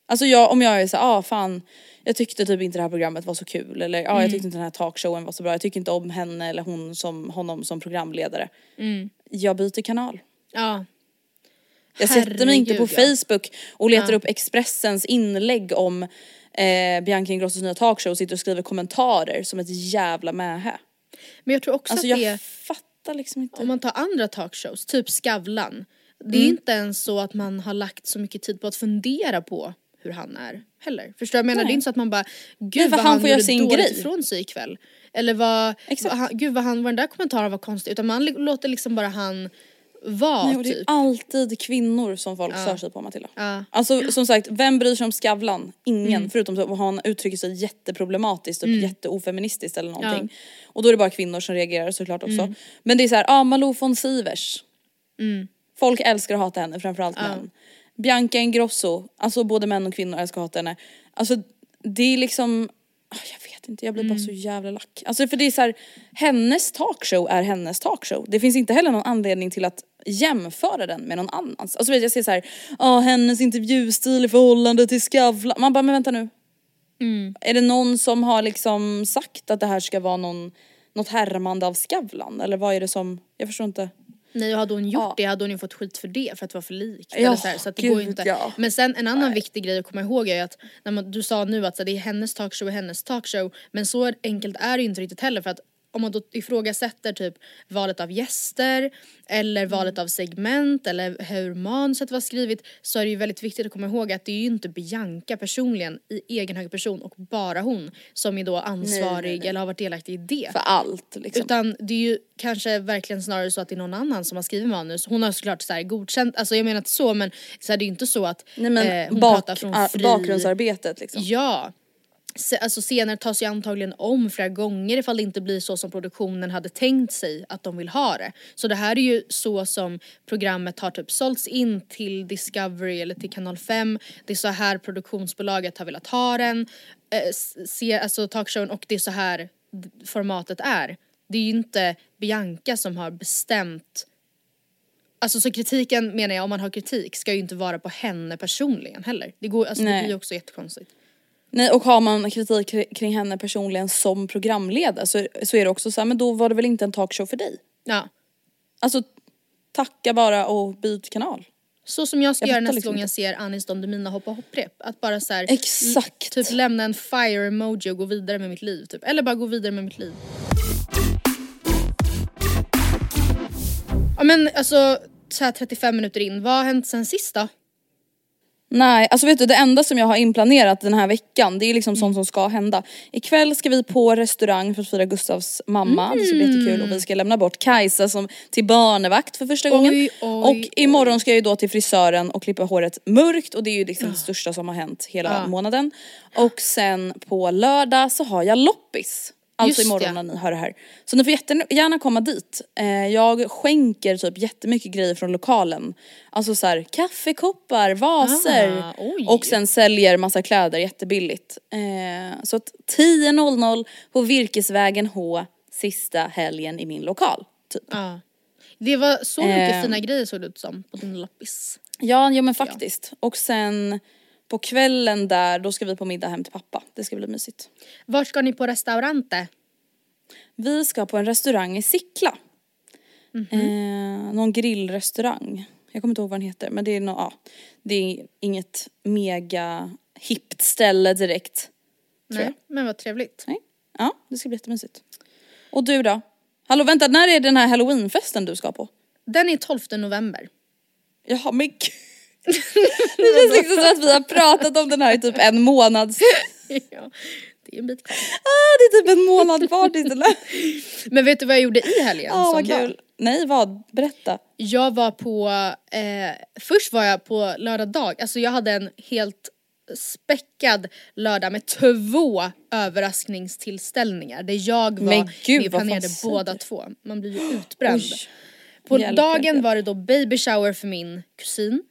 Alltså jag, om jag är såhär, ah fan, jag tyckte typ inte det här programmet var så kul eller ja ah, Mm. jag tyckte inte den här talkshowen var så bra, jag tycker inte om henne eller hon som, honom som programledare. Mm. Jag byter kanal. Ja. Jag sätter mig inte på Herregud, ja. Facebook och letar upp Expressens inlägg om eh, Bianca Ingrossos nya talkshow och sitter och skriver kommentarer som ett jävla mähä. Men jag tror också Alltså att jag det fattar liksom inte. om man tar andra talkshows, typ Skavlan. Det är Mm. inte ens så att man har lagt så mycket tid på att fundera på hur han är heller. Förstår du vad jag menar? Nej. Det är inte så att man bara, gud Nej, vad han han, får göra sin grej. ifrån sig ikväll. Eller vad, vad han, gud vad, han, vad den där kommentaren var konstig. Utan man låter liksom bara han vara Nej, och det är typ. alltid kvinnor som folk stör sig på Matilda. Ja. Alltså som sagt, vem bryr sig om Skavlan? Ingen, Mm. förutom att han uttrycker sig jätteproblematiskt och jätteofeministiskt eller någonting. Och då är det bara kvinnor som reagerar såklart också. Mm. Men det är så här, ja Malou von Sivers. Folk älskar att hata henne, framförallt män. Bianca Ingrosso, alltså både män och kvinnor älskar att hata henne. Alltså det är liksom, ah, jag vet inte, jag blir Mm. bara så jävla lack. Alltså för det är så här, hennes talkshow är hennes talkshow. Det finns inte heller någon anledning till att jämföra den med någon annans. Alltså vet, jag ser så här, ja hennes intervjustil i förhållande till Skavlan. Man bara, men vänta nu. Mm. Är det någon som har liksom sagt att det här ska vara någon, något härmande av Skavlan? Eller vad är det som, jag förstår inte. Nej och hade hon gjort Ja. det hade hon ju fått skit för det för att vara för lik. Ja, eller så, här, så att det går gud, inte. ja. Men sen en annan viktig grej att komma ihåg är att när man, du sa nu att så, det är hennes talkshow och hennes talkshow men så enkelt är det ju inte riktigt heller för att om man då ifrågasätter typ valet av gäster eller Mm. valet av segment eller hur manuset var skrivet så är det ju väldigt viktigt att komma ihåg att det är ju inte Bianca personligen i egen hög person och bara hon som är då ansvarig eller har varit delaktig i det. För allt liksom. Utan det är ju kanske verkligen snarare så att det är någon annan som har skrivit manus. Hon har såklart så här godkänt, alltså jag menar inte så men så här, det är ju inte så att Nej men eh, hon bak, pratar från fri... bakgrundsarbetet liksom. Ja. Alltså scener tas ju antagligen om flera gånger ifall det inte blir så som produktionen hade tänkt sig att de vill ha det. Så det här är ju så som programmet har typ sålts in till Discovery eller till kanal 5. Det är så här produktionsbolaget har velat ha den, eh, se, alltså talkshowen och det är så här formatet är. Det är ju inte Bianca som har bestämt Alltså så kritiken menar jag, om man har kritik ska ju inte vara på henne personligen heller. Det, går, alltså, det Nej. blir ju också jättekonstigt. Nej och har man kritik kri- kring henne personligen som programledare så, så är det också så här, men då var det väl inte en talkshow för dig? Ja. Alltså tacka bara och byt kanal. Så som jag ska Jag göra nästa liksom gång jag ser Anis Don Demina hoppa hopprep. Att bara så här, Exakt. Typ lämna en fire emoji och gå vidare med mitt liv typ. Eller bara gå vidare med mitt liv. Ja men alltså så här 35 minuter in, vad har hänt sen sist då? Nej, alltså vet du det enda som jag har inplanerat den här veckan det är liksom sånt som ska hända. Ikväll ska vi på restaurang för att fira Gustavs mamma, det ska bli jättekul och vi ska lämna bort Kajsa som till barnevakt för första gången. Oj, oj, och imorgon ska jag ju då till frisören och klippa håret mörkt och det är ju liksom det största som har hänt hela Ja. månaden. Och sen på lördag så har jag loppis. Alltså Just imorgon det. när ni hör det här. Så ni får jättegärna komma dit. Eh, jag skänker typ jättemycket grejer från lokalen. Alltså så här kaffekoppar, vaser Ah, och sen säljer massa kläder jättebilligt. Eh, så att 10.00 på Virkesvägen H sista helgen i min lokal. Typ. Ja. Det var så mycket Eh. fina grejer såg det ut som på din loppis. Ja, ja men faktiskt. Och sen på kvällen där, då ska vi på middag hem till pappa. Det ska bli mysigt. Vart ska ni på restaurante? Vi ska på en restaurang i Sickla. Eh, någon grillrestaurang. Jag kommer inte ihåg vad den heter men det är, nå ja, det är inget mega hippt ställe direkt. Nej, men vad trevligt. Nej. Ja, det ska bli jättemysigt. Och du då? Hallå vänta, när är den här halloweenfesten du ska på? Den är 12 november. Jaha men gud. Det känns liksom som att vi har pratat om den här i typ en månad. ja, det är en bit kvar. Ah, det är typ en månad kvar tills den. Men vet du vad jag gjorde i helgen? Ja som vad kul. Nej vad, berätta. Jag var på, eh, först var jag på lördag dag, alltså jag hade en helt späckad lördag med två överraskningstillställningar där jag var Men gud, med planerade båda två. Man blir ju utbränd. Oj. På dagen var det då baby shower för min kusin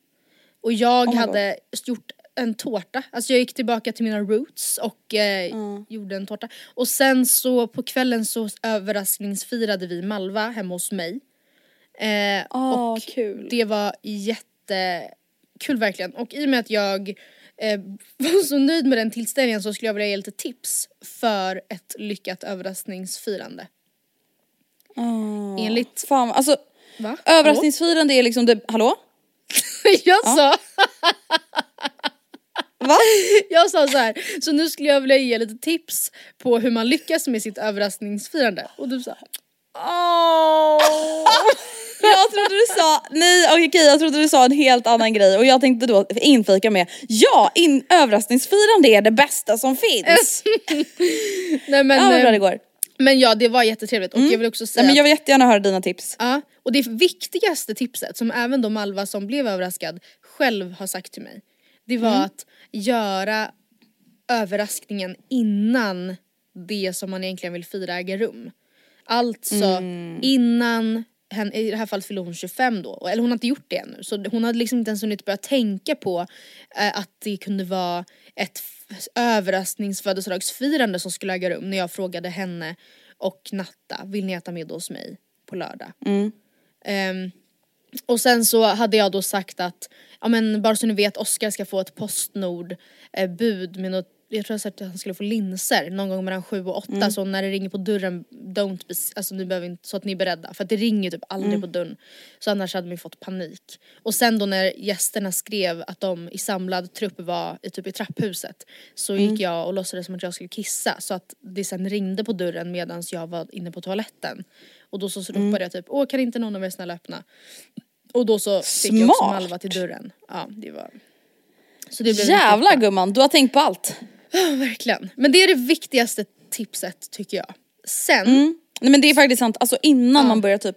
och jag Oh hade gjort en tårta, alltså jag gick tillbaka till mina roots och eh, Mm. gjorde en tårta. Och sen så på kvällen så överraskningsfirade vi Malva hemma hos mig. Eh, Åh, och kul. det var jättekul verkligen. Och i och med att jag eh, var så nöjd med den tillställningen så skulle jag vilja ge lite tips för ett lyckat överraskningsfirande. Oh. Enligt... Fan, alltså Va? överraskningsfirande är liksom det, hallå? jag sa... Va? Jag sa så här, så nu skulle jag vilja ge lite tips på hur man lyckas med sitt överraskningsfirande. Och du sa Åh! Jag trodde du sa, nej okej jag trodde du sa en helt annan grej och jag tänkte då inflika med ja, in, överraskningsfirande är det bästa som finns. Nej men, ja vad bra eh, det går. Men ja det var jättetrevligt och jag vill också säga Nej, men jag vill jättegärna höra dina tips. Ja, och det viktigaste tipset som även då Malva som blev överraskad själv har sagt till mig. Det var att göra överraskningen innan det som man egentligen vill fira äger rum. Alltså innan, hen, i det här fallet fyllde hon 25 då, eller hon har inte gjort det ännu. Så hon hade liksom inte ens hunnit börja tänka på eh, att det kunde vara ett överraskningsfödelsedagsfirande som skulle äga rum när jag frågade henne och Natta, vill ni äta middag hos mig på lördag? Ehm, och sen så hade jag då sagt att, ja men bara så ni vet, Oskar ska få ett Postnord eh, bud med något jag tror jag sa att han skulle få linser någon gång mellan sju och åtta så när det ringer på dörren, don't be, alltså ni behöver inte, så att ni är beredda. För att det ringer typ aldrig på dörren. Så annars hade man ju fått panik. Och sen då när gästerna skrev att de i samlad trupp var i, typ i trapphuset så gick jag och låtsades som att jag skulle kissa så att det sen ringde på dörren medan jag var inne på toaletten. Och då så ropade jag typ, åh kan inte någon av er snälla öppna? Och då så fick jag också Smart. Malva till dörren. Ja det var... Så det blev Jävlar gumman, du har tänkt på allt. Ja verkligen. Men det är det viktigaste tipset tycker jag. Sen, Nej men det är faktiskt sant, alltså innan man börjar typ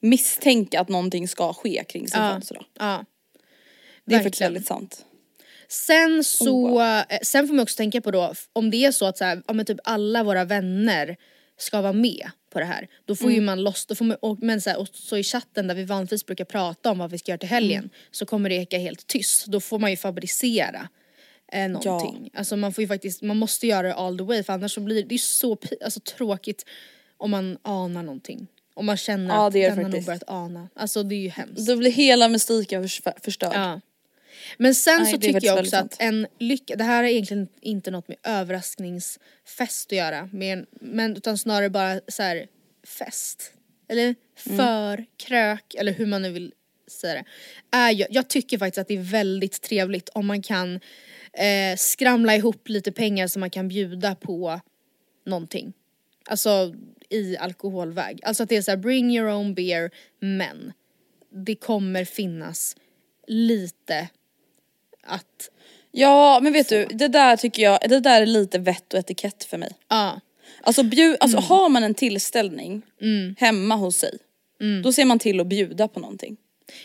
misstänka att någonting ska ske kring sin Ja. födelsedag. ja. Det är faktiskt väldigt sant. Sen så, Oh, eh, sen får man också tänka på då om det är så att så här, ja, typ alla våra vänner ska vara med på det här. Då får ju Mm. man loss, då får man, och, men så, här, och så i chatten där vi vanligtvis brukar prata om vad vi ska göra till helgen Mm. så kommer det eka helt tyst. Då får man ju fabricera eh, någonting. Alltså man får ju faktiskt, man måste göra det all the way för annars så blir det, det är så alltså, tråkigt om man anar någonting. Om man känner Ja, att den har nog börjat ana. Alltså det är ju hemskt. Då blir hela mystiken förs- förstörd. Ja. Men sen Nej, så tycker jag också att en lycka, det här är egentligen inte något med överraskningsfest att göra, men, men utan snarare bara så här fest. Eller för krök, eller hur man nu vill säga det. Är ju, jag tycker faktiskt att det är väldigt trevligt om man kan eh, skramla ihop lite pengar som man kan bjuda på någonting. Alltså i alkoholväg. Alltså att det är så här, bring your own beer men det kommer finnas lite att, Ja men vet du, det där tycker jag, det där är lite vett och etikett för mig. ja. Alltså, bjud, alltså har man en tillställning hemma hos sig, då ser man till att bjuda på någonting.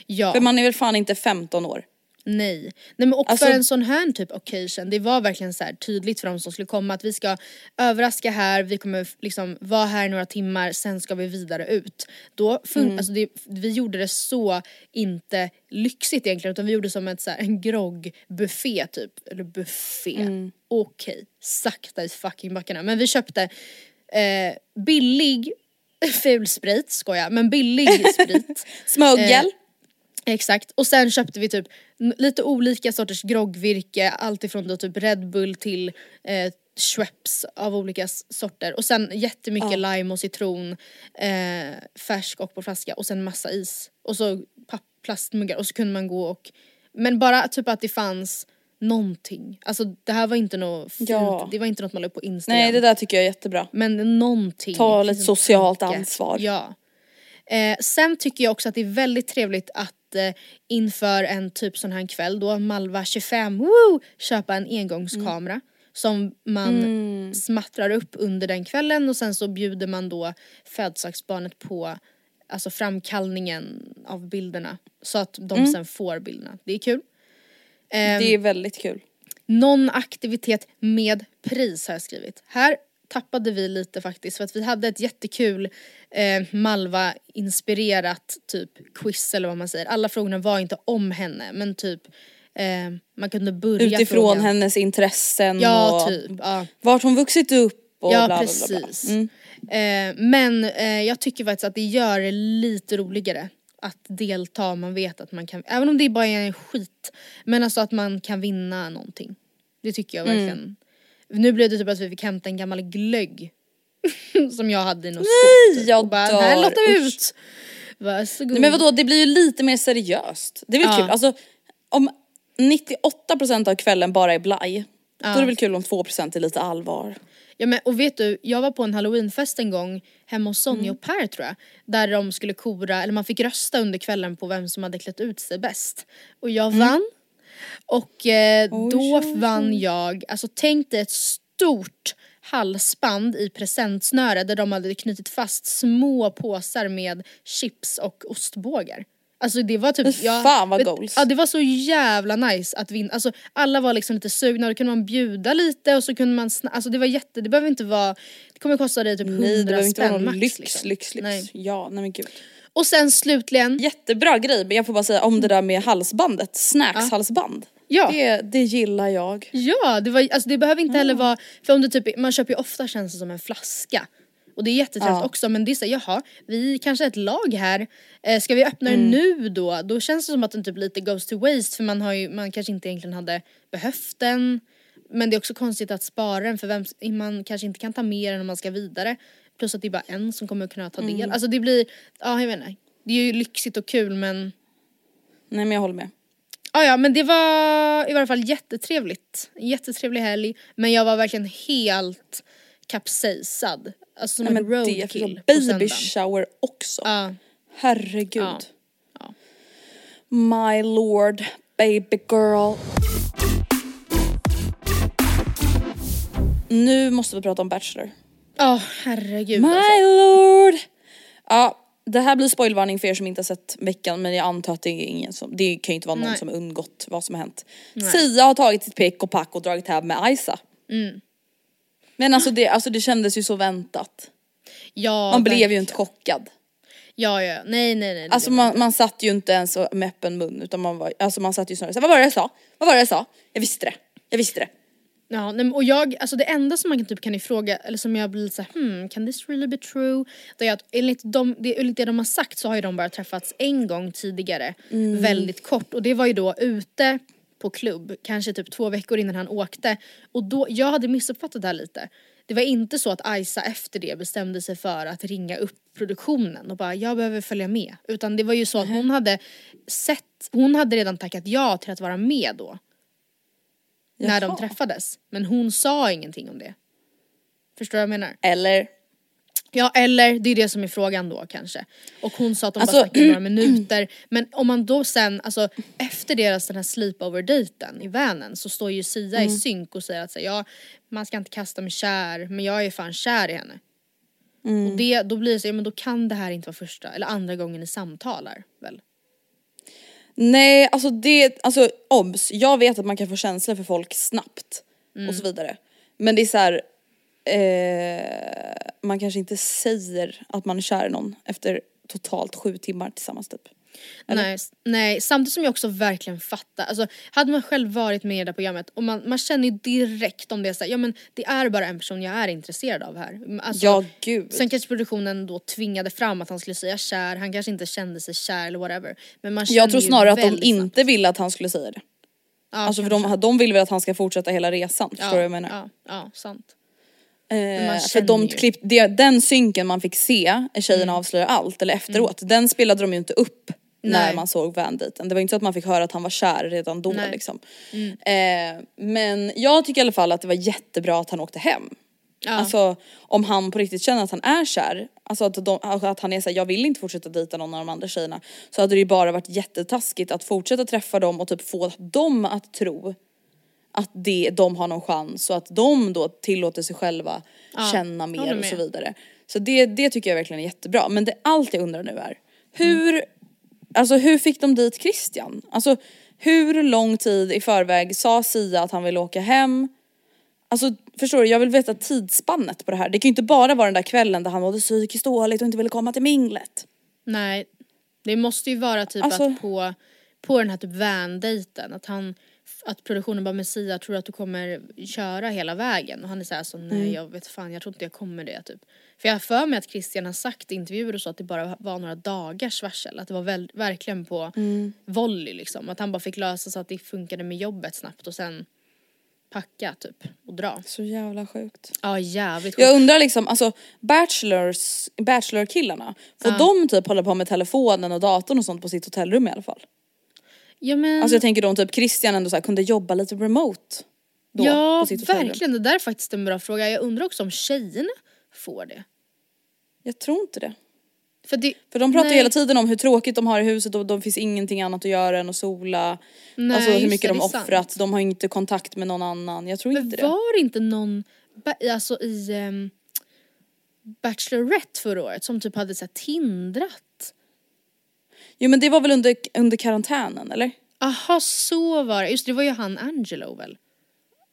Ja. För man är väl fan inte 15 år. Nej. Nej men och Alltså- för en sån här typ occasion, det var verkligen så här tydligt för de som skulle komma att vi ska överraska här, vi kommer liksom vara här några timmar, sen ska vi vidare ut. Då fun- Mm. alltså det, vi gjorde det så inte lyxigt egentligen utan vi gjorde som ett, så här, en groggbuffé typ, eller buffé. Mm. Okej, sakta i fucking backarna. Men vi köpte eh, billig fulsprit, skoja, men billig sprit. Smuggel. Eh, Exakt, och sen köpte vi typ lite olika sorters groggvirke, alltifrån då typ Red Bull till eh, Schweppes av olika sorter och sen jättemycket lime och citron, eh, färsk och på flaska och sen massa is. Och så plastmuggar och så kunde man gå och, men bara typ att det fanns någonting. Alltså det här var inte något fult, Ja. det var inte något man la upp på Instagram. Nej det där tycker jag är jättebra. Men någonting. Ta lite en socialt tanke. ansvar. Ja. Eh, sen tycker jag också att det är väldigt trevligt att eh, inför en typ sån här kväll då, Malva 25, woo, köpa en engångskamera. Som man smattrar upp under den kvällen och sen så bjuder man då födelsedagsbarnet på alltså framkallningen av bilderna. Så att de sen får bilderna. Det är kul. Ehm, Det är väldigt kul. någon aktivitet med pris har jag skrivit. Här tappade vi lite faktiskt för att vi hade ett jättekul eh, Malva inspirerat typ quiz eller vad man säger. Alla frågorna var inte om henne men typ eh, man kunde börja Utifrån frågan. hennes intressen Ja och typ. Ja. vart hon vuxit upp och Ja bla bla bla. precis. Mm. Eh, men eh, jag tycker faktiskt att det gör det lite roligare att delta man vet att man kan, även om det bara är en skit, men alltså att man kan vinna någonting. Det tycker jag Mm. Nu blev det typ att vi fick hämta en gammal glögg som jag hade i någon skåp. typ. jag och bara, dör, här lottar vi ut. Varsågod. Nej men vadå, det blir ju lite mer seriöst. Det är väl Ja. kul, alltså om 98% av kvällen bara är blaj, då är det väl kul om 2% är lite allvar. Ja men och vet du, jag var på en halloweenfest en gång hemma hos Sonja Mm. och Per tror jag. Där de skulle kora, eller man fick rösta under kvällen på vem som hade klätt ut sig bäst. Och jag vann. Och eh, då vann jag, alltså tänk dig ett stort halsband i presentsnöre där de hade knutit fast små påsar med chips och ostbågar. Alltså det var typ, Fy fan, vad goals. Ja det var så jävla nice att vinna, alltså alla var liksom lite sugna och då kunde man bjuda lite och så kunde man, alltså det var jätte, det behöver inte vara, det kommer kosta dig typ 100 Nej det behöver inte spänn vara någon max lyx, liksom. lyx, lyx. Nej. Ja, nej men gud. Och sen slutligen, Jättebra grej, men jag får bara säga om det där med halsbandet, snacks-halsband. Ja. Det, det gillar jag. Ja, det, var, alltså det behöver inte heller vara, för om du typ, man köper ju ofta känns det som en flaska. Och det är jättetrevligt Ja. också men det är så, jaha, vi kanske är ett lag här, eh, ska vi öppna den nu då? Då känns det som att den typ lite goes to waste för man har ju, man kanske inte egentligen hade behövt den. Men det är också konstigt att spara den för vem, man kanske inte kan ta med den om man ska vidare. Plus att det är bara en som kommer kunna ta del. Alltså det blir, ja jag vet inte. Det är ju lyxigt och kul men Nej men jag håller med. Ja, ja men det var i varje fall jättetrevligt. Jättetrevlig helg. Men jag var verkligen helt kapsejsad. Alltså som Nej, en roadkill på baby shower också. Ja. Herregud. Ja. Ja. My lord, baby girl. Nu måste vi prata om Bachelor. Ja, herregud My alltså. lord! Ja, det här blir spoilvarning för er som inte har sett veckan men jag antar att det är ingen som, det kan ju inte vara någon Nej. som undgått vad som har hänt. Sia har tagit sitt pick och pack och dragit hem med Isa. Mm. Men alltså det, alltså det kändes ju så väntat. Ja, Man blev ju verkligen. inte chockad. Ja, ja, nej, nej, nej. Alltså man, man satt ju inte ens med öppen mun utan man var, alltså man satt ju snarare såhär, vad var det jag sa? Vad var det jag sa? Jag visste det, jag visste det. Ja, nej, och jag, alltså det enda som man kan, typ kan ifråga, eller som jag blir lite såhär, hmm, can this really be true? Det är att enligt, de, det, enligt det de har sagt så har ju de bara träffats en gång tidigare, väldigt kort och det var ju då ute på klubb, kanske typ två veckor innan han åkte och då, jag hade missuppfattat det här lite. det var inte så att Isa efter det bestämde sig för att ringa upp produktionen och bara jag behöver följa med. Utan det var ju så att hon hade sett, hon hade redan tackat ja till att vara med då. När de Jaha. träffades. Men hon sa ingenting om det. Förstår du vad jag menar? Eller Ja eller det är det som är frågan då kanske. Och hon sa att de Alltså- bara snackade några minuter. Men om man då sen, alltså efter deras den här sleepover-dejten i vanen så står ju Sia Mm. i synk och säger att så, ja man ska inte kasta mig kär men jag är fan kär i henne. Mm. Och det, då blir det så, ja men då kan det här inte vara första eller andra gången ni samtalar väl? Nej, alltså det, alltså obs, jag vet att man kan få känslor för folk snabbt och så vidare. Men det är så här, eh, man kanske inte säger att man är kär i någon efter totalt sju timmar tillsammans typ. Eller? Nej, nej, samtidigt som jag också verkligen fattar, alltså hade man själv varit med i det programmet och man, man känner ju direkt om det är så här, ja men det är bara en person jag är intresserad av här. Alltså, Ja gud. Sen kanske produktionen då tvingade fram att han skulle säga kär, han kanske inte kände sig kär eller whatever. Men man jag tror snarare att de inte snabbt. ville att han skulle säga det. Ja, alltså för kanske. de, de vill väl att han ska fortsätta hela resan, förstår du vad jag menar? Ja, ja, sant. Eh, för de klipp, det, den synken man fick se, tjejerna Mm. avslöjar allt, eller efteråt, den spelade de ju inte upp när Nej. man såg Vanditen. Det var inte så att man fick höra att han var kär redan då Nej. Mm. liksom. Eh, men jag tycker i alla fall att det var jättebra att han åkte hem. Ja. Alltså om han på riktigt känner att han är kär, alltså att, de, att han är såhär, jag vill inte fortsätta dejta någon av de andra tjejerna. Så hade det ju bara varit jättetaskigt att fortsätta träffa dem och typ få dem att tro att det, de har någon chans och att de då tillåter sig själva känna håller mer och så vidare. Så det, det tycker jag verkligen är jättebra. Men det allt jag undrar nu är, hur, alltså hur fick de dit Christian? Alltså hur lång tid i förväg sa Sia att han vill åka hem? Alltså förstår du, jag vill veta tidsspannet på det här. Det kan ju inte bara vara den där kvällen där han mådde psykiskt dåligt och inte ville komma till minglet. Nej, det måste ju vara typ Alltså- att på, på den här typ van-dejten att han att produktionen bara Messia tror att du kommer köra hela vägen och han är så nej Mm. jag vet fan jag tror inte jag kommer det typ. För jag har för mig att Christian har sagt i intervjuer och så att det bara var några dagars varsel. Att det var väl, verkligen på Mm. volley liksom. Att han bara fick lösa så att det funkade med jobbet snabbt och sen packa typ och dra. Så jävla sjukt. Ja jävligt Jag sjukt. undrar liksom, alltså bachelors, bachelor-killarna, får de typ hålla på med telefonen och datorn och sånt på sitt hotellrum i alla fall? Ja men Alltså jag tänker då om typ Christian ändå så här, kunde jobba lite remote. Då, ja verkligen det där är faktiskt en bra fråga. Jag undrar också om tjejerna får det. Jag tror inte det. För, det, För de pratar nej, hela tiden om hur tråkigt de har i huset och det finns ingenting annat att göra än att sola. Nej, alltså hur mycket det, de offrat, de har inte kontakt med någon annan. Jag tror Men inte det. var det inte någon, alltså i um, Bachelorette förra året som typ hade så här tindrat? Jo men det var väl under, under karantänen eller? Aha så var det, just det, det var ju han Angelo väl?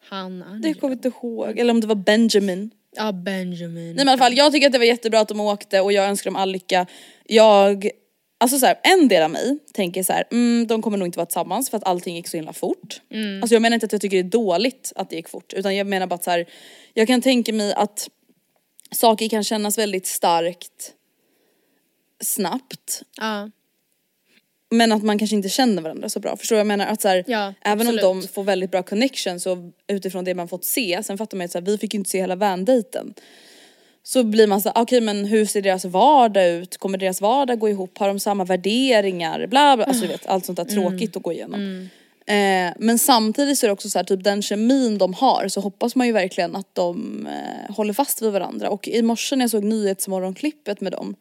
Han Angelo. Det kommer jag inte ihåg. Eller om det var Benjamin. Ja Benjamin. Nej men i alla fall jag tycker att det var jättebra att de åkte och jag önskar dem all lycka. Jag, alltså så här, en del av mig tänker så här, mm, de kommer nog inte vara tillsammans för att allting gick så himla fort. Alltså jag menar inte att jag tycker det är dåligt att det gick fort utan jag menar bara att så här, jag kan tänka mig att saker kan kännas väldigt starkt snabbt Ja. Men att man kanske inte känner varandra så bra. Förstår du vad jag menar? Att så här, Ja, även absolut. om de får väldigt bra connections och utifrån det man fått se, sen fattar man att så här, vi fick ju inte se hela van-dejten. Så blir man så okej men hur ser deras vardag ut? Kommer deras vardag gå ihop? Har de samma värderingar? Bla bla, alltså du vet allt sånt där tråkigt att gå igenom. Eh, men samtidigt så är det också så här, typ den kemin de har så hoppas man ju verkligen att de eh, håller fast vid varandra. Och i morse när jag såg Nyhetsmorgonklippet med dem,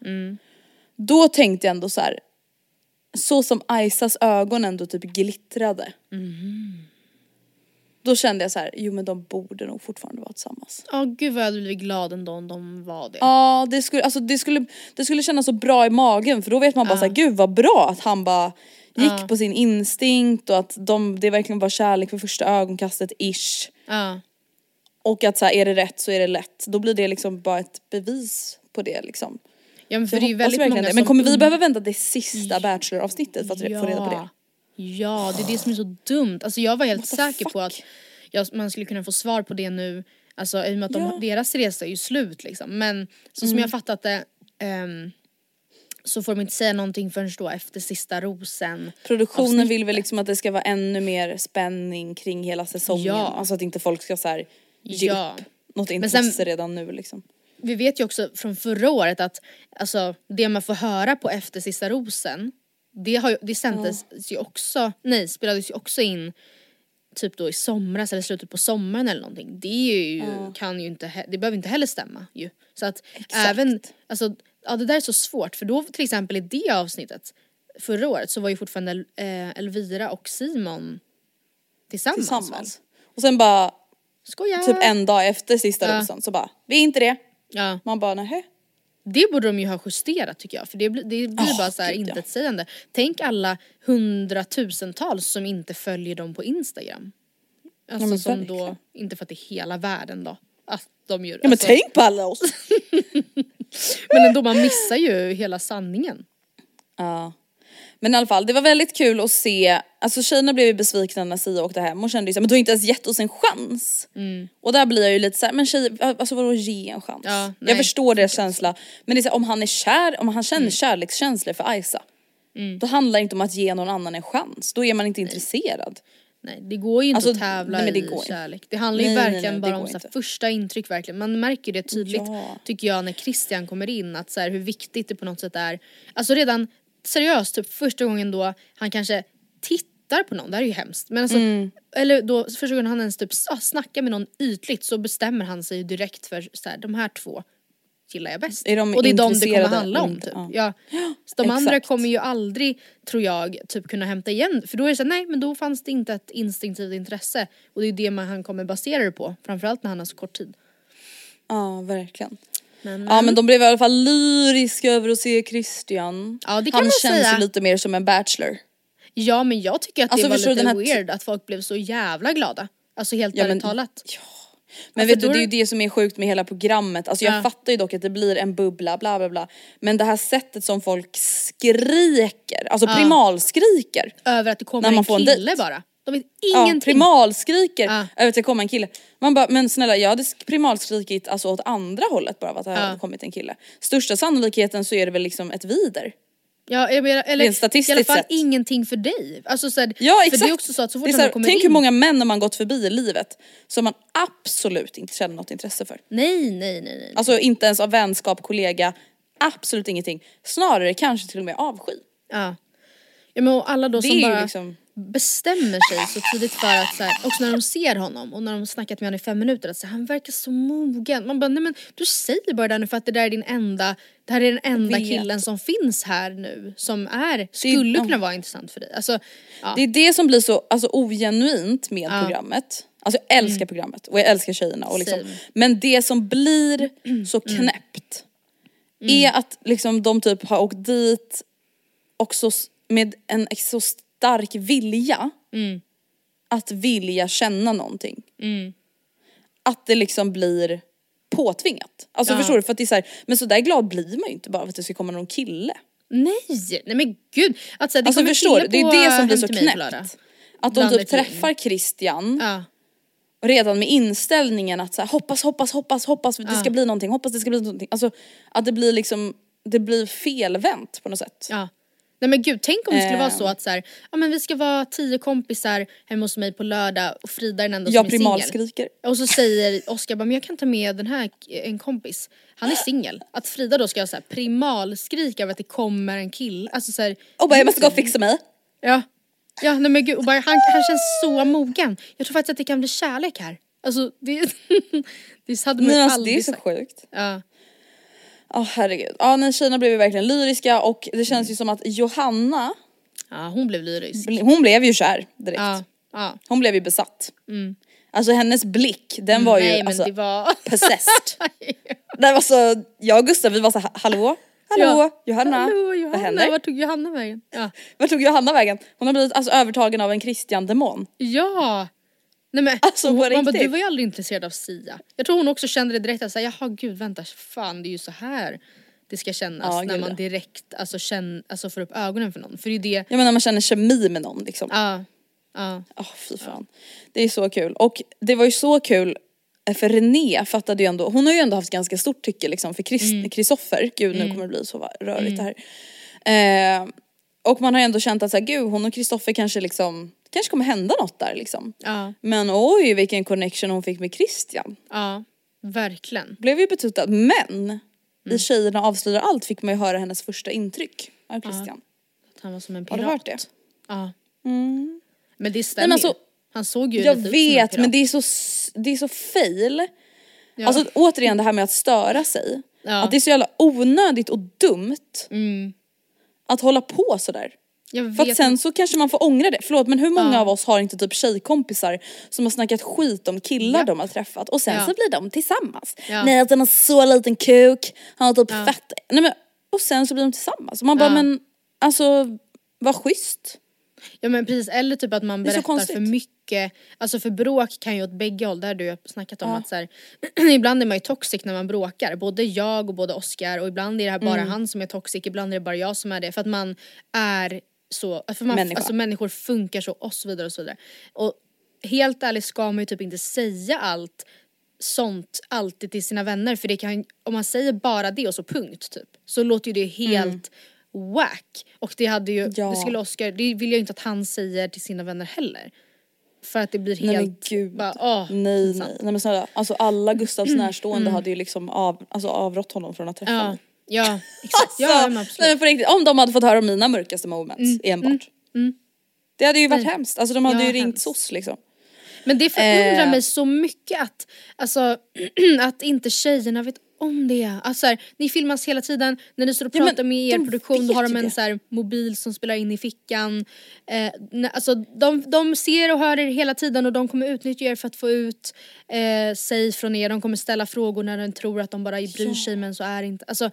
då tänkte jag ändå så här, så som Aisas ögon ändå typ glittrade. Då kände jag så här, jo men de borde nog fortfarande vara tillsammans. Ja gud vad jag hade blivit glad ändå om de var det. Ja det skulle, alltså det skulle, det skulle kännas så bra i magen för då vet man bara så här, gud vad bra att han bara gick på sin instinkt och att de, det verkligen var kärlek för första ögonkastet ish. Ja. Och att så här, är det rätt så är det lätt. Då blir det liksom bara ett bevis på det liksom. Ja men för Jag det är ju väldigt många det. Men som kommer vi behöva vänta till sista Bachelor-avsnittet för att få reda på det? Ja, det är det som är så dumt. Alltså jag var helt säker på fuck? att jag, man skulle kunna få svar på det nu, alltså i och med att de, Ja. Mm. deras resa är ju slut liksom. Men så som jag fattat det ehm, så får de inte säga någonting förrän då efter sista rosen. Produktionen avsnittet. vill väl liksom att det ska vara ännu mer spänning kring hela säsongen. Ja. Alltså att inte folk ska så här ge Ja. upp något sen- intresse redan nu liksom. Vi vet ju också från förra året att alltså, det man får höra på efter Sista rosen, det, har ju, det sändes ju också, nej spelades ju också in typ då i somras eller slutet på sommaren eller någonting. Det är ju, kan ju inte, det behöver inte heller stämma ju. Så att även, alltså, ja det där är så svårt för då till exempel i det avsnittet förra året så var ju fortfarande eh, Elvira och Simon tillsammans, Tillsammans. Och sen bara väl? Skojar! typ en dag efter sista Ja. rosen så bara, vi är inte det. Ja. Man bara nähä. Det borde de ju ha justerat tycker jag för det blir, det blir Åh, bara så här gud, ja. intetsägande. Tänk alla hundratusentals som inte följer dem på Instagram. Alltså men som då, verkligen. inte för att det är hela världen då. Att de gör, Ja men alltså, tänk på alla oss. men ändå man missar ju hela sanningen. Ja. Men i alla fall, det var väldigt kul att se, alltså tjejerna blev ju besvikna när Sia åkte hem och kände ju såhär, men du har inte ens gett oss en chans. Och där blir jag ju lite såhär, men tjejer, alltså vadå ge en chans? Ja, nej, jag förstår deras känsla, men det är så här, om han är kär, om han känner Mm. kärlekskänslor för Aisa, då handlar det inte om att ge någon annan en chans, då är man inte intresserad. Nej det går ju inte Alltså, att tävla nej, det i kärlek. Det handlar ju Nej, nej, verkligen nej, bara om så första intryck verkligen. Man märker ju det tydligt Ja. tycker jag när Christian kommer in att så här, hur viktigt det på något sätt är. Alltså redan seriöst typ första gången då han kanske tittar på någon, det här är ju hemskt. Men alltså, Mm. eller då första gången han ens typ ah, snackar med någon ytligt så bestämmer han sig ju direkt för så här, de här två gillar jag bäst. Är de och det är de det kommer handla om typ. Ja. Ja. Så de andra exakt. kommer ju aldrig, tror jag, typ kunna hämta igen för då är det så här, nej men då fanns det inte ett instinktivt intresse och det är det man, han kommer basera det på, framförallt när han har så kort tid. Ja verkligen. Men, Ja men de blev i alla fall lyriska över att se Christian. Ja, det kan Han man känns säga. ju lite mer som en bachelor. ja men jag tycker att Alltså, det var lite här weird att folk blev så jävla glada. Alltså helt Ja, ärligt men- talat. Men Ja, för vet du det är ju det som är sjukt med hela programmet. Alltså jag Ja. fattar ju dock att det blir en bubbla bla bla bla. Men det här sättet som folk skriker, alltså primalskriker. Över att det kommer en en kille dejt. bara. De vet Ja, ingenting. primalskriker Ja. över att det kommer en kille. Man bara, men snälla jag hade sk- primalskrikit alltså åt andra hållet bara av att det Ja. hade kommit en kille. Största sannolikheten så är det väl liksom ett vider. Ja, jag menar, eller statistiskt i alla fall sett. ingenting för dig. Alltså, så här, Ja För exakt. det är också så att så fort Det är någon så här, kommer tänk in. hur många män man gått förbi i livet som man absolut inte känner något intresse för. Nej, nej, nej, nej. Alltså inte ens av vänskap, kollega, absolut ingenting. Snarare kanske till och med avsky. Ja. Ja men och alla då Det som är bara liksom- bestämmer sig så tidigt för att så här, också när de ser honom och när de snackat med honom i fem minuter att så här, han verkar så mogen. Man bara nej men du säger bara det nu för att det där är din enda, det här är den enda killen som finns här nu som är, skulle ja. kunna vara intressant för dig. Alltså, ja. Det är det som blir så alltså, ogenuint med Ja. Mm. programmet. Alltså jag älskar programmet och jag älskar tjejerna. Och liksom, Same. Mm. men det som blir så knäppt är att liksom, de typ har åkt dit också s- med en så stark vilja Mm. att vilja känna någonting. Att det liksom blir påtvingat. Alltså Ja. förstår du? För att det är så här, men så där glad blir man ju inte bara för att det ska komma någon kille. Nej, nej men gud. Att, så här, det Alltså förstår du? Det är det som blir så knäppt. Att de typ träffar Christian Ja. redan med inställningen att så här, hoppas, hoppas, hoppas, hoppas det ska bli någonting, hoppas det ska bli någonting. Alltså att det blir liksom, det blir felvänt på något sätt. Ja. Nej men gud, tänk om det skulle vara så att så här, ja men vi ska vara tio kompisar hemma hos mig på lördag och Frida är den enda Jag som är singel. primalskriker. Och så säger Oskar bara, men jag kan ta med den här, en kompis. Han är singel. Att Frida då ska så här primalskrika över att det kommer en kille. Alltså så här, Och bara jag måste gå och fixa mig. Ja. Ja nej men gud, och bara, han, han känns så mogen. Jag tror faktiskt att det kan bli kärlek här. Alltså det, det hade man ju alltså, det är aldrig så sagt. sjukt. Ja. Ja herregud. Ja nej tjejerna blev ju verkligen lyriska och det känns ju som att Johanna, ja, hon blev lyrisk. hon blev ju kär direkt. Ja. ja. Hon blev ju besatt. Alltså hennes blick, den var ju Nej men alltså, det var... possessed. Det var så, jag och Gustav vi var så hallå? Hallå? Ja. Johanna? Hallå Vad Johanna, händer? vart tog Johanna vägen? Ja. Vart tog Johanna vägen? Hon har blivit alltså, övertagen av en Christian-demon. Ja! Nej men Alltså, hon, man bara, du var ju aldrig intresserad av Sia. Jag tror hon också kände det direkt att säga jaha gud vänta fan det är ju så här det ska kännas Ja, när man ja. direkt alltså, känn, alltså får upp ögonen för någon. För det är det, Jag menar man känner kemi med någon liksom. ja. Ja. Åh fy fan. Det är så kul. Och det var ju så kul eh, för René fattade ju ändå, hon har ju ändå haft ganska stort tycke liksom för Kristoffer. Gud nu kommer det bli så rörigt det här. Eh, och man har ändå känt att så här, gud hon och Kristoffer kanske liksom, det kanske kommer hända något där liksom. Ja. Men oj vilken connection hon fick med Christian. Ja. Verkligen. Blev ju betuttad men Mm. i Tjejerna avslöjar allt fick man ju höra hennes första intryck av Christian. Att han var som en Har pirat. du hört det? Ja. Mm. Men det stämmer men alltså. Han såg ju Jag lite ut som en vet pirat. men det är så, det är så fail. Ja. Alltså återigen det här med att störa sig. Ja. Att det är så jävla onödigt och dumt Mm. Att hålla på sådär. För att sen så kanske man får ångra det. Förlåt men hur många Ja. av oss har inte typ tjejkompisar som har snackat skit om killar Japp. de har träffat och sen Ja. så blir de tillsammans. Ja. Nej att den har så liten kuk, han har typ Ja. fett. Nej, men, och sen så blir de tillsammans. Och man bara Ja. men alltså vad schysst. Ja men precis, eller typ att man berättar för mycket. Alltså för bråk kan ju åt bägge håll, där har du ju snackat om Ja. att så här, ibland är man ju toxic när man bråkar. Både jag och både Oscar och ibland är det här bara Mm. han som är toxic, ibland är det bara jag som är det. För att man är så, för man, Människa. alltså människor funkar så och så vidare och så vidare. Och helt ärligt ska man ju typ inte säga allt sånt alltid till sina vänner för det kan, om man säger bara det och så punkt typ så låter ju det helt whack. Och det hade ju, Mm. Ja. det skulle Oscar, det vill jag inte att han säger till sina vänner heller. För att det blir Nej men helt, gud. bara, åh, nej pinsamt. nej. nej men snälla, alltså alla Gustavs närstående hade ju liksom av, alltså, avrått honom från att träffa Ja, honom. ja exakt. ja, Alltså, nej absolut. men på riktigt, om de hade fått höra om mina mörkaste moments enbart. Det hade ju varit Nej. hemskt, alltså de hade Ja, ju ringt. SOS liksom. Men det förundrar Eh. mig så mycket att, alltså, att inte tjejerna vet om det. Alltså, så här, ni filmas hela tiden, när ni står och Ja, pratar med er produktion då har de en så här, mobil som spelar in i fickan. Eh, alltså, de, de ser och hör er hela tiden och de kommer utnyttja er för att få ut eh, sig från er. De kommer ställa frågor när de tror att de bara bryr sig men så är det inte. Alltså,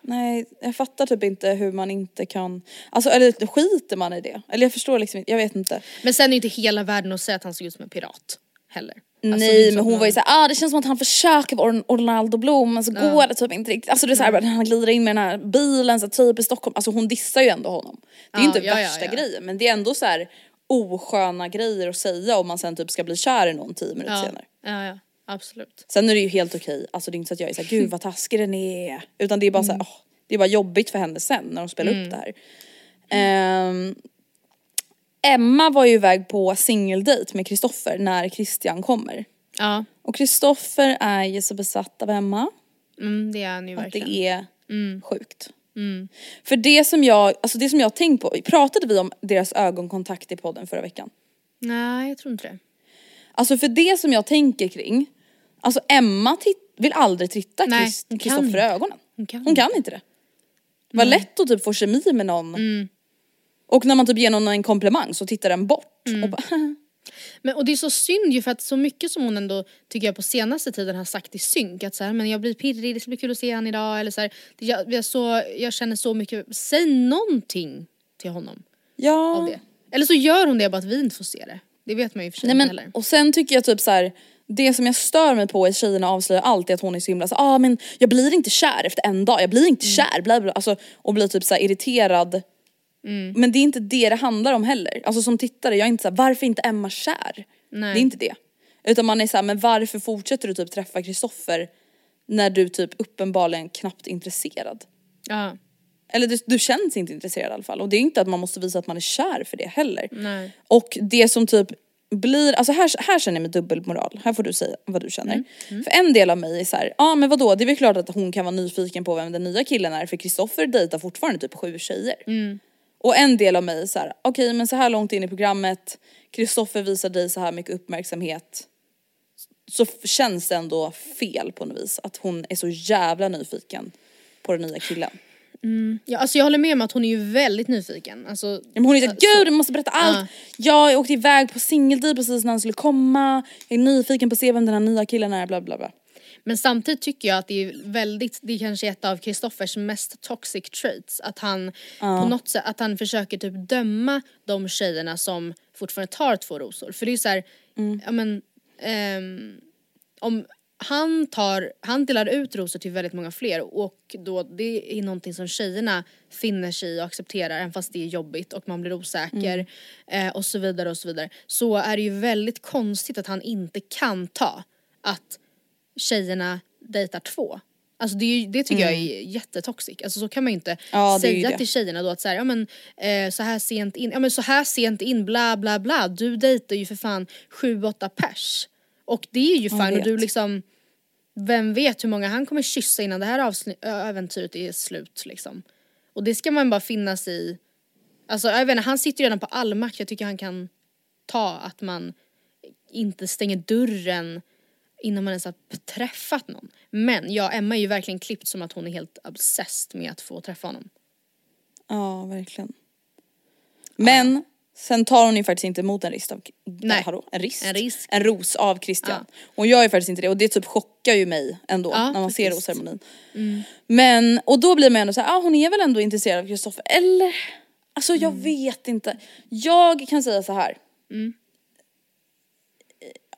Nej, jag fattar typ inte hur man inte kan, alltså eller skiter man i det? Eller jag förstår liksom inte, jag vet inte. men sen är ju inte hela världen att säga att han såg ut som en pirat heller. Alltså, Nej men hon var ju såhär, ah det känns som att han försöker vara Or- Orlando Bloom men så går det typ inte riktigt. Alltså det är såhär, han glider in med den här bilen så typ i Stockholm, alltså hon dissar ju ändå honom. Det är Ja, inte ja, ja, värsta ja. grejen men det är ändå så här osköna grejer att säga om man sen typ ska bli kär i någon tio minuter ja, senare. ja, ja, absolut. Sen är det ju helt okej, alltså det är inte så att jag är såhär gud vad taskig den är. Utan det är bara Mm. såhär, åh, det är bara jobbigt för henne sen när de spelar upp det här. Ehm, Emma var ju iväg på singeldejt med Kristoffer när Christian kommer. Ja, Och Kristoffer är ju så besatt av Emma mm, det är han ju att verkligen. det är sjukt. För det som jag, alltså det som jag tänkt på, pratade vi om deras ögonkontakt i podden förra veckan? Nej, jag tror inte det. Alltså för det som jag tänker kring, alltså Emma vill aldrig titta Kristoffer i ögonen. Hon kan Hon kan inte det. Vad lätt att typ få kemi med någon. Och när man typ ger någon en komplimang så tittar den bort. Och bara, Men, och det är så synd ju för att så mycket som hon ändå tycker jag på senaste tiden har sagt i synk att så här, men jag blir pirrig, det ska bli kul att se han idag eller så här, det, jag, jag, så, jag känner så mycket, säg någonting till honom ja. av det. Eller så gör hon det bara att vi inte får se det. Det vet man ju i och för sig Nej, men, heller. och sen tycker jag typ så här. Det som jag stör mig på i Tjejerna avslöjar allt är att hon är så himla så ah, men jag blir inte kär efter en dag, jag blir inte Mm. kär, bla, bla, alltså, och blir typ så irriterad. Mm. Men det är inte det det handlar om heller. Alltså som tittare, jag är inte så här, varför är inte Emma kär? Nej. Det är inte det. Utan man är så här, men varför fortsätter du typ träffa Kristoffer när du typ uppenbarligen knappt är intresserad? Ja, Eller du, du känns inte intresserad i alla fall. Och det är inte att man måste visa att man är kär för det heller. Nej. Och det som typ blir, alltså här, här känner jag mig dubbelmoral. Här får du säga vad du känner. För en del av mig är så här, ja ah, men vadå det är väl klart att hon kan vara nyfiken på vem den nya killen är för Kristoffer dejtar fortfarande typ sju tjejer. Och en del av mig är så här, okej men så här långt in i programmet, Kristoffer visar dig så här mycket uppmärksamhet. Så känns det ändå fel på något vis att hon är så jävla nyfiken på den nya killen. ja alltså jag håller med om att hon är ju väldigt nyfiken. Alltså, Ja, Men hon är såhär, gud du måste berätta allt. Jag åkte iväg på singeldejt precis när han skulle komma. Jag är nyfiken på att se vem den här nya killen är, bla bla bla. Men samtidigt tycker jag att det är väldigt, det är kanske ett av Kristoffers mest toxic traits. Att han på något sätt, att han försöker typ döma de tjejerna som fortfarande tar två rosor. För det är ju så här, ja men, ehm, om han tar, han delar ut rosor till väldigt många fler och då det är någonting som tjejerna finner sig i och accepterar även fast det är jobbigt och man blir osäker eh, och så vidare och så vidare. Så är det ju väldigt konstigt att han inte kan ta att tjejerna dejtar två. Alltså det, ju- det tycker jag är jättetoxic. Alltså så kan man ju inte Ja, säga till tjejerna då att så här, ja men eh, så här sent in, ja men så här sent in bla bla bla. Du dejtar ju för fan sju, åtta pers. Och det är ju fine och du liksom vem vet hur många han kommer kyssa innan det här äventyret är slut liksom. Och det ska man bara finnas i. Alltså jag vet inte, han sitter ju redan på all makt. Jag tycker han kan ta att man inte stänger dörren innan man ens har träffat någon. Men ja, Emma är ju verkligen klippt som att hon är helt obsessed med att få träffa honom. Ja, verkligen. Men sen tar hon ju faktiskt inte emot en rist av, Nej. hallå, en rist? En risk. En ros av Christian. Hon gör ju faktiskt inte det och det typ chockar ju mig ändå Ja, när man ser faktiskt. rosceremonin. Men, och då blir man ändå såhär, ah, hon är väl ändå intresserad av Kristoffer, eller? Alltså jag vet inte. Jag kan säga så här.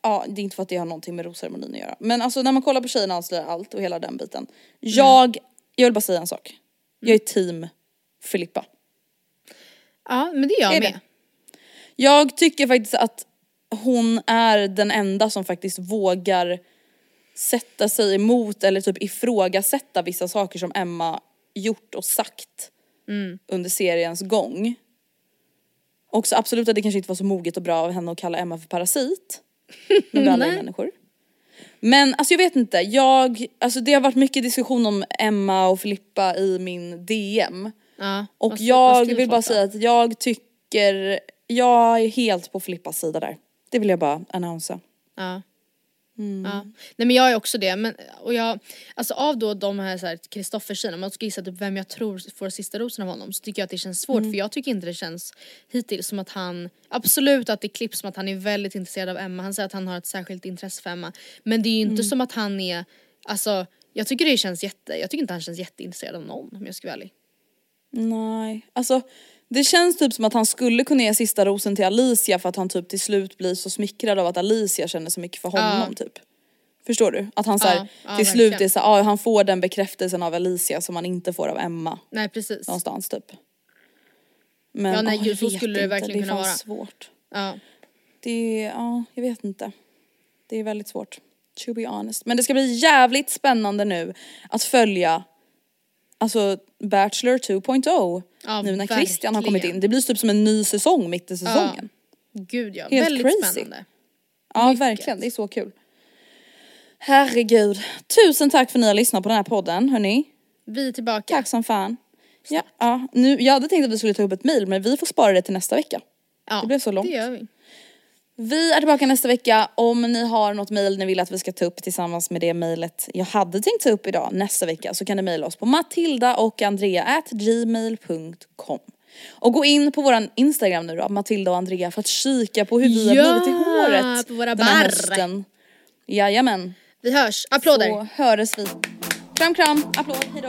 Ja, det är inte för att det har någonting med rosceremonin att göra. Men alltså när man kollar på Tjejerna avslöjar allt och hela den biten. Jag, jag vill bara säga en sak. Jag är team Filippa. Ja, men det är jag Är med. det? Jag tycker faktiskt att hon är den enda som faktiskt vågar sätta sig emot eller typ ifrågasätta vissa saker som Emma gjort och sagt under seriens gång. Också absolut att det kanske inte var så moget och bra av henne att kalla Emma för parasit. Är Nej. människor. Men alltså jag vet inte, jag, alltså det har varit mycket diskussion om Emma och Filippa i min DM. Ja, Och vad- vad jag skriver vill bara säga att jag tycker, jag är helt på Filippas sida där. Det vill jag bara annonsa. Ja. Mm. Ja. Nej men jag är också det, men och jag, alltså av då de här Kristoffer-tjejerna, om man ska gissa typ vem jag tror får sista rosen av honom så tycker jag att det känns svårt Mm. för jag tycker inte det känns hittills som att han, absolut att det klipps som att han är väldigt intresserad av Emma, han säger att han har ett särskilt intresse för Emma. Men det är ju inte Mm. som att han är, alltså jag tycker det känns jätte, jag tycker inte han känns jätteintresserad av någon om jag ska vara ärlig. Nej, alltså det känns typ som att han skulle kunna ge sista rosen till Alicia för att han typ till slut blir så smickrad av att Alicia känner så mycket för honom typ. Förstår du? Att han såhär, Ja, ja, till slut är verkligen. så ah, han får den bekräftelsen av Alicia som han inte får av Emma. Nej precis. Någonstans typ. Men Ja, nej, jag så vet skulle det inte, verkligen det är kunna fan vara. svårt. Ja. Det är, ja, jag vet inte. Det är väldigt svårt. To be honest. Men det ska bli jävligt spännande nu att följa Alltså Bachelor 2.0 Ja, nu när Christian har kommit verkligen. in. Det blir typ som en ny säsong mitt i säsongen. Gud ja, Helt väldigt crazy. spännande. Ja, Mycket. verkligen, det är så kul. Herregud. Tusen tack för att ni har lyssnat på den här podden hörni. Vi är tillbaka. Tack som fan. Ja, ja, nu, jag hade tänkt att vi skulle ta upp ett mail men vi får spara det till nästa vecka. Ja, det blev så långt. Det gör vi. Vi är tillbaka nästa vecka. Om ni har något mejl ni vill att vi ska ta upp tillsammans med det mejlet jag hade tänkt ta upp idag nästa vecka så kan ni mejla oss på matilda och andrea gmail.com. Och gå in på våran Instagram nu då, Matilda och Andrea för att kika på hur vi har Ja, blivit i håret på våra den här barr. hösten. Jajamän. Vi hörs. Applåder. Så höres vi. Kram kram, applåd, hejdå.